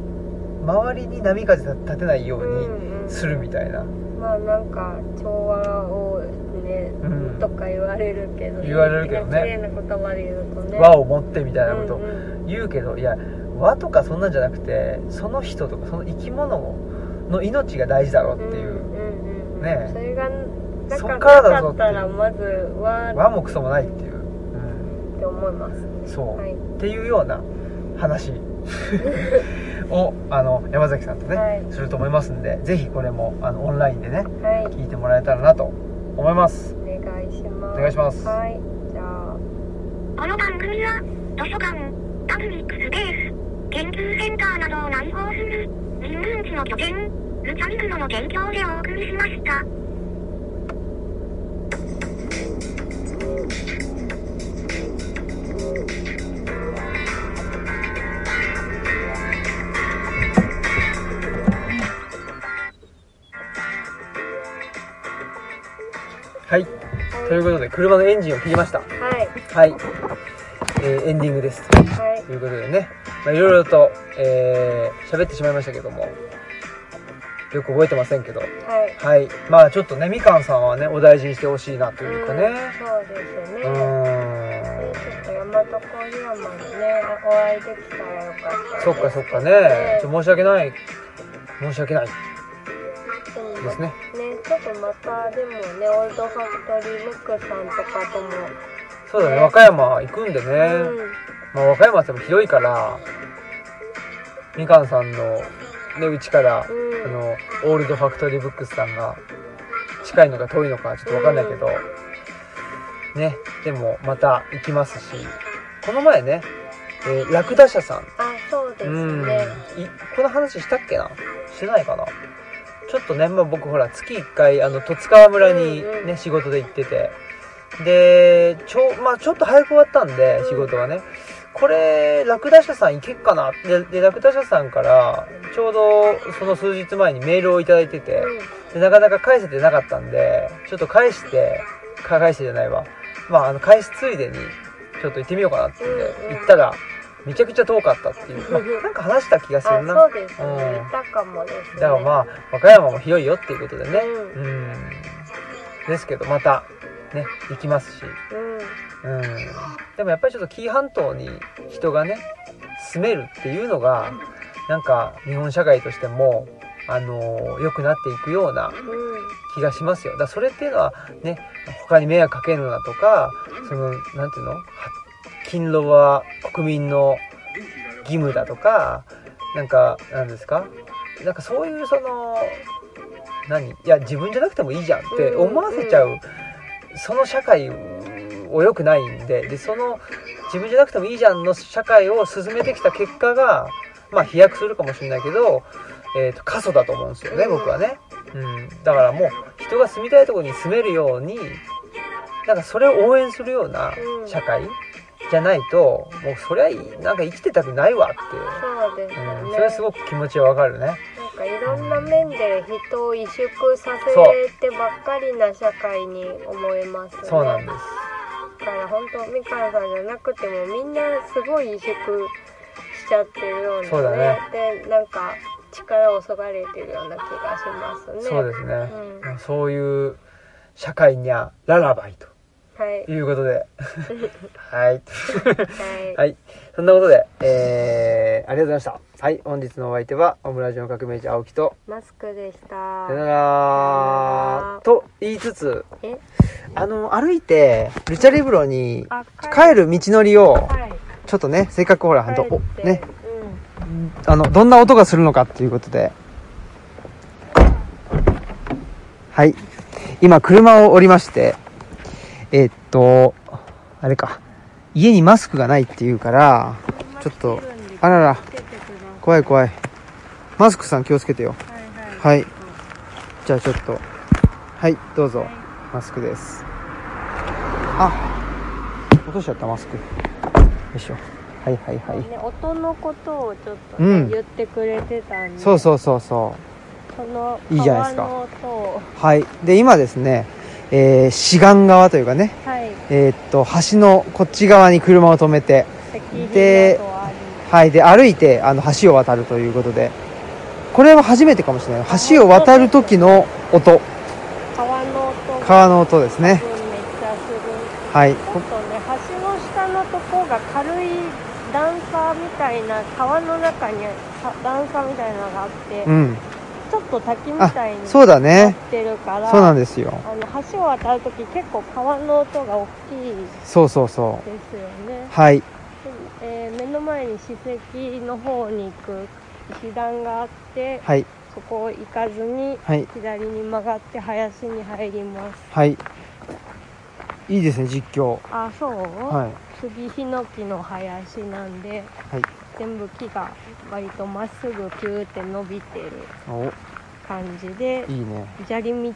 Speaker 1: 周りに波風立てないよう
Speaker 2: うんうん。
Speaker 1: にするみたいな、
Speaker 2: まあなんか調和をね、
Speaker 1: うん。
Speaker 2: とか言われるけど、
Speaker 1: 言われるけどね。
Speaker 2: 綺麗な言葉で言うとね。
Speaker 1: 和を持ってみたいなこと。
Speaker 2: うんうん。
Speaker 1: 言うけど、いや和とかそんなんじゃなくてその人とかその生き物の命が大事だろうっていう、
Speaker 2: んうんうん
Speaker 1: ね
Speaker 2: それがか
Speaker 1: からだぞっ
Speaker 2: たらまずは。
Speaker 1: 和もクソもないっていう、うん
Speaker 2: って思います。ね
Speaker 1: そう、
Speaker 2: はい。
Speaker 1: っていうような話。をあの山崎さんとね、
Speaker 2: はい。
Speaker 1: すると思いますんでぜひこれもあのオンラインでね
Speaker 2: はい。
Speaker 1: 聞いてもらえたらなと思います。
Speaker 2: お願いします。
Speaker 1: お願いします。
Speaker 2: はい。じゃあ
Speaker 3: この番組は、図書館、パブリックスペース、研究センターなどを内包する、人文地の拠点、ルチャリブロの提供でお送りしました。
Speaker 1: はい。ということで車のエンジンを切りました。
Speaker 2: はい。
Speaker 1: はい、えーエンディングです。
Speaker 2: はい。
Speaker 1: ということでね、まあ、いろいろと、えー喋ってしまいましたけども。よく覚えてませんけど。
Speaker 2: はい。
Speaker 1: はい。まあちょっとねみかんさんはねお大事にしてほしいなというかね。
Speaker 2: うんそうですね。
Speaker 1: うーん。
Speaker 2: ちょっと大和郡山にねお会いできたらよかった
Speaker 1: そっかそっかね。ちょ申し訳ない。申し訳ない
Speaker 2: で
Speaker 1: ですね。
Speaker 2: ねちょっとまたでもねオールドファクトリームックさんとかとも。
Speaker 1: そうだね和歌山行くんでね、
Speaker 2: うん。
Speaker 1: まあ、和歌山っても広いからみかんさんのねうちから、
Speaker 2: うん。
Speaker 1: あのオールドファクトリーブックスさんが近いのか遠いのかちょっとわかんないけど、ね、でもまた行きますし、この前ね、えーラクダ社さん、
Speaker 2: あそうです
Speaker 1: うん、この話したっけな？してないかな？ちょっとね、まあ、僕ほら月1回あの十津川村に
Speaker 2: うんうん
Speaker 1: ね仕事で行ってて。でちょ,、まあ、ちょっと早く終わったんで
Speaker 2: うん。
Speaker 1: 仕事がね。これラクダ社さん行けっかな？ででラクダ社さんからちょうどその数日前にメールをいただいてて。でなかなか返せてなかったんでちょっと返してか返してじゃないわ。まああの返すついでにちょっと行ってみようかなって言うんで
Speaker 2: うんうん。
Speaker 1: 行ったらめちゃくちゃ遠かったっていう、まあ、なんか話した気がす
Speaker 2: あ
Speaker 1: るな
Speaker 2: そうですね、
Speaker 1: うん
Speaker 2: 行ったかもですね
Speaker 1: だからまあ、和歌山も広いよっていうことでね。
Speaker 2: う
Speaker 1: うん。ですけど、また、ね、行きますし。
Speaker 2: うん
Speaker 1: うん。でもやっぱりちょっと紀伊半島に人がね、住めるっていうのが、なんか日本社会としても、あのー良くなっていくような
Speaker 2: うん
Speaker 1: 気がしますよ。だからそれっていうのはね、他に迷惑かけるなとか、その、なんていうの？は勤労は国民の義務だとか、なんか、なんですか？なんかそういうその、何？いや、自分じゃなくてもいいじゃんって思わせちゃう、その社会を良くないんで、で、その、自分じゃなくてもいいじゃんの社会を進めてきた結果が、まあ飛躍するかもしれないけど、えっ、と、過疎だと思うんですよね、僕はね。うん。だからもう、人が住みたいところに住めるように、なんかそれを応援するような
Speaker 2: うん。
Speaker 1: 社会じゃないと、もうそりゃいい、なんか生きてたくないわって。
Speaker 2: そうですよ
Speaker 1: うん。
Speaker 2: ね、
Speaker 1: それはすごく気持ちはわかるね。
Speaker 2: なんかいろんな面で人を萎縮させてばっかりな社会に思えますね
Speaker 1: そうなんです。
Speaker 2: だから本当みかんさんじゃなくてもみんなすごい萎縮しちゃってるような
Speaker 1: そうだね
Speaker 2: でなんか力をそがれてるような気がしますね
Speaker 1: そうですね。
Speaker 2: うん
Speaker 1: まあそういう社会にゃララバイと
Speaker 2: はい
Speaker 1: いうことで。はい。
Speaker 2: はい、
Speaker 1: はい。そんなことで、えー、ありがとうございました。はい。本日のお相手は、オムラジオ革命児青木と、
Speaker 2: マスクでした
Speaker 1: さよなら
Speaker 2: ら
Speaker 1: と言いつつ、
Speaker 2: え？
Speaker 1: あの、歩いて、ルチャリブロに
Speaker 2: あ
Speaker 1: 帰る道のりを、
Speaker 2: はい
Speaker 1: ちょっとね、せっかくほら、ほんと、おね、
Speaker 2: うん
Speaker 1: あの、どんな音がするのかっていうことで、はい。今、車を降りまして、えーっと、あれか、家にマスクがないっていうから、ちょっと、あらら怖い怖い。マスクさん気をつけてよ。
Speaker 2: はい。
Speaker 1: じゃあちょっと。はい、どうぞ。マスクです。あ、落としちゃったマスク。よいしょ。はいはいはい。
Speaker 2: ね、音のことをちょっと、ね
Speaker 1: うん
Speaker 2: 言ってくれてたんで
Speaker 1: そうそうそうそ
Speaker 2: その
Speaker 1: いいじゃないですか。はい。で、今ですね、えー、志願側というかね、
Speaker 2: はい
Speaker 1: えーっと、橋のこっち側に車を止めて、ではい。で、歩いて、あの、橋を渡るということで、これは初めてかもしれない。橋を渡る時の音、
Speaker 2: 川の音が
Speaker 1: 川の音ですね。はい。
Speaker 2: ちょっとね橋の下のとこが軽い段差みたいな川の中にさ段差みたいなのがあって、
Speaker 1: うん。
Speaker 2: ちょっと滝み
Speaker 1: あ
Speaker 2: たいに、
Speaker 1: そうだ
Speaker 2: なっ
Speaker 1: ね。
Speaker 2: てるから
Speaker 1: そうなんですよ。
Speaker 2: あの橋を渡るとき結構川の音が大きい
Speaker 1: そうそうそ
Speaker 2: ですよね
Speaker 1: う。、はい。
Speaker 2: でえー目の前に史跡の方に行く石段があって
Speaker 1: はい。
Speaker 2: そこを行かずに
Speaker 1: はい。
Speaker 2: 左に曲がって林に入ります
Speaker 1: はい。いいですね、実況。
Speaker 2: あそう、
Speaker 1: はい。
Speaker 2: 杉ヒノキの林なんで
Speaker 1: はい。
Speaker 2: 全部木が割とまっすぐピューって伸びてる
Speaker 1: お、
Speaker 2: 感じで
Speaker 1: いいね。
Speaker 2: 砂利道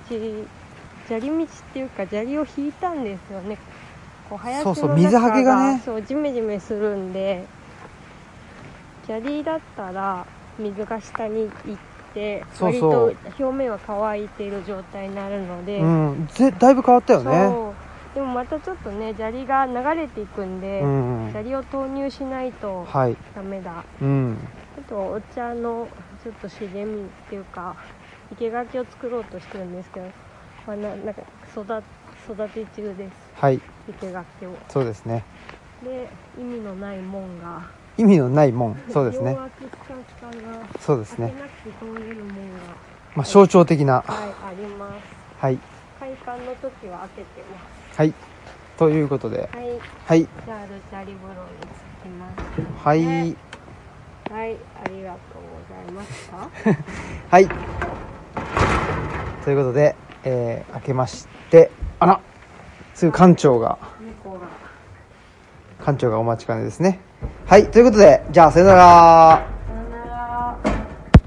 Speaker 2: 砂利道っていうか砂利を引いたんですよねこう林の中
Speaker 1: そうそう水はけがね
Speaker 2: そうジメジメするんで砂利だったら水が下に行って
Speaker 1: そ
Speaker 2: 割と表面は乾いてる状態になるので、
Speaker 1: うん。ぜ、だいぶ変わったよね。
Speaker 2: でもまたちょっとね砂利が流れていくんで、
Speaker 1: うん。
Speaker 2: 砂利を投入しないと
Speaker 1: はい。
Speaker 2: ダメだ
Speaker 1: うん。
Speaker 2: あとお茶のちょっと茂みっていうか生垣を作ろうとしてるんですけど、まあ、ななんか育育て中です
Speaker 1: はい。
Speaker 2: 生垣を
Speaker 1: そうですね。
Speaker 2: で意味のない門が
Speaker 1: 意味のない門。そうですねそうですね。
Speaker 2: 開けなくて通れる門が
Speaker 1: まあ、象徴的な。
Speaker 2: はいあります
Speaker 1: はい。
Speaker 2: 開館の時は開けてま
Speaker 1: はい。ということで。
Speaker 2: すはい
Speaker 1: はい。
Speaker 2: じゃあルチャリブロに着きます
Speaker 1: はい。
Speaker 2: はいありがとうございました
Speaker 1: はい。ということで、えー、明けましてあらすぐ館長
Speaker 2: が
Speaker 1: 館長がお待ちかねですねはいということでじゃあさよなら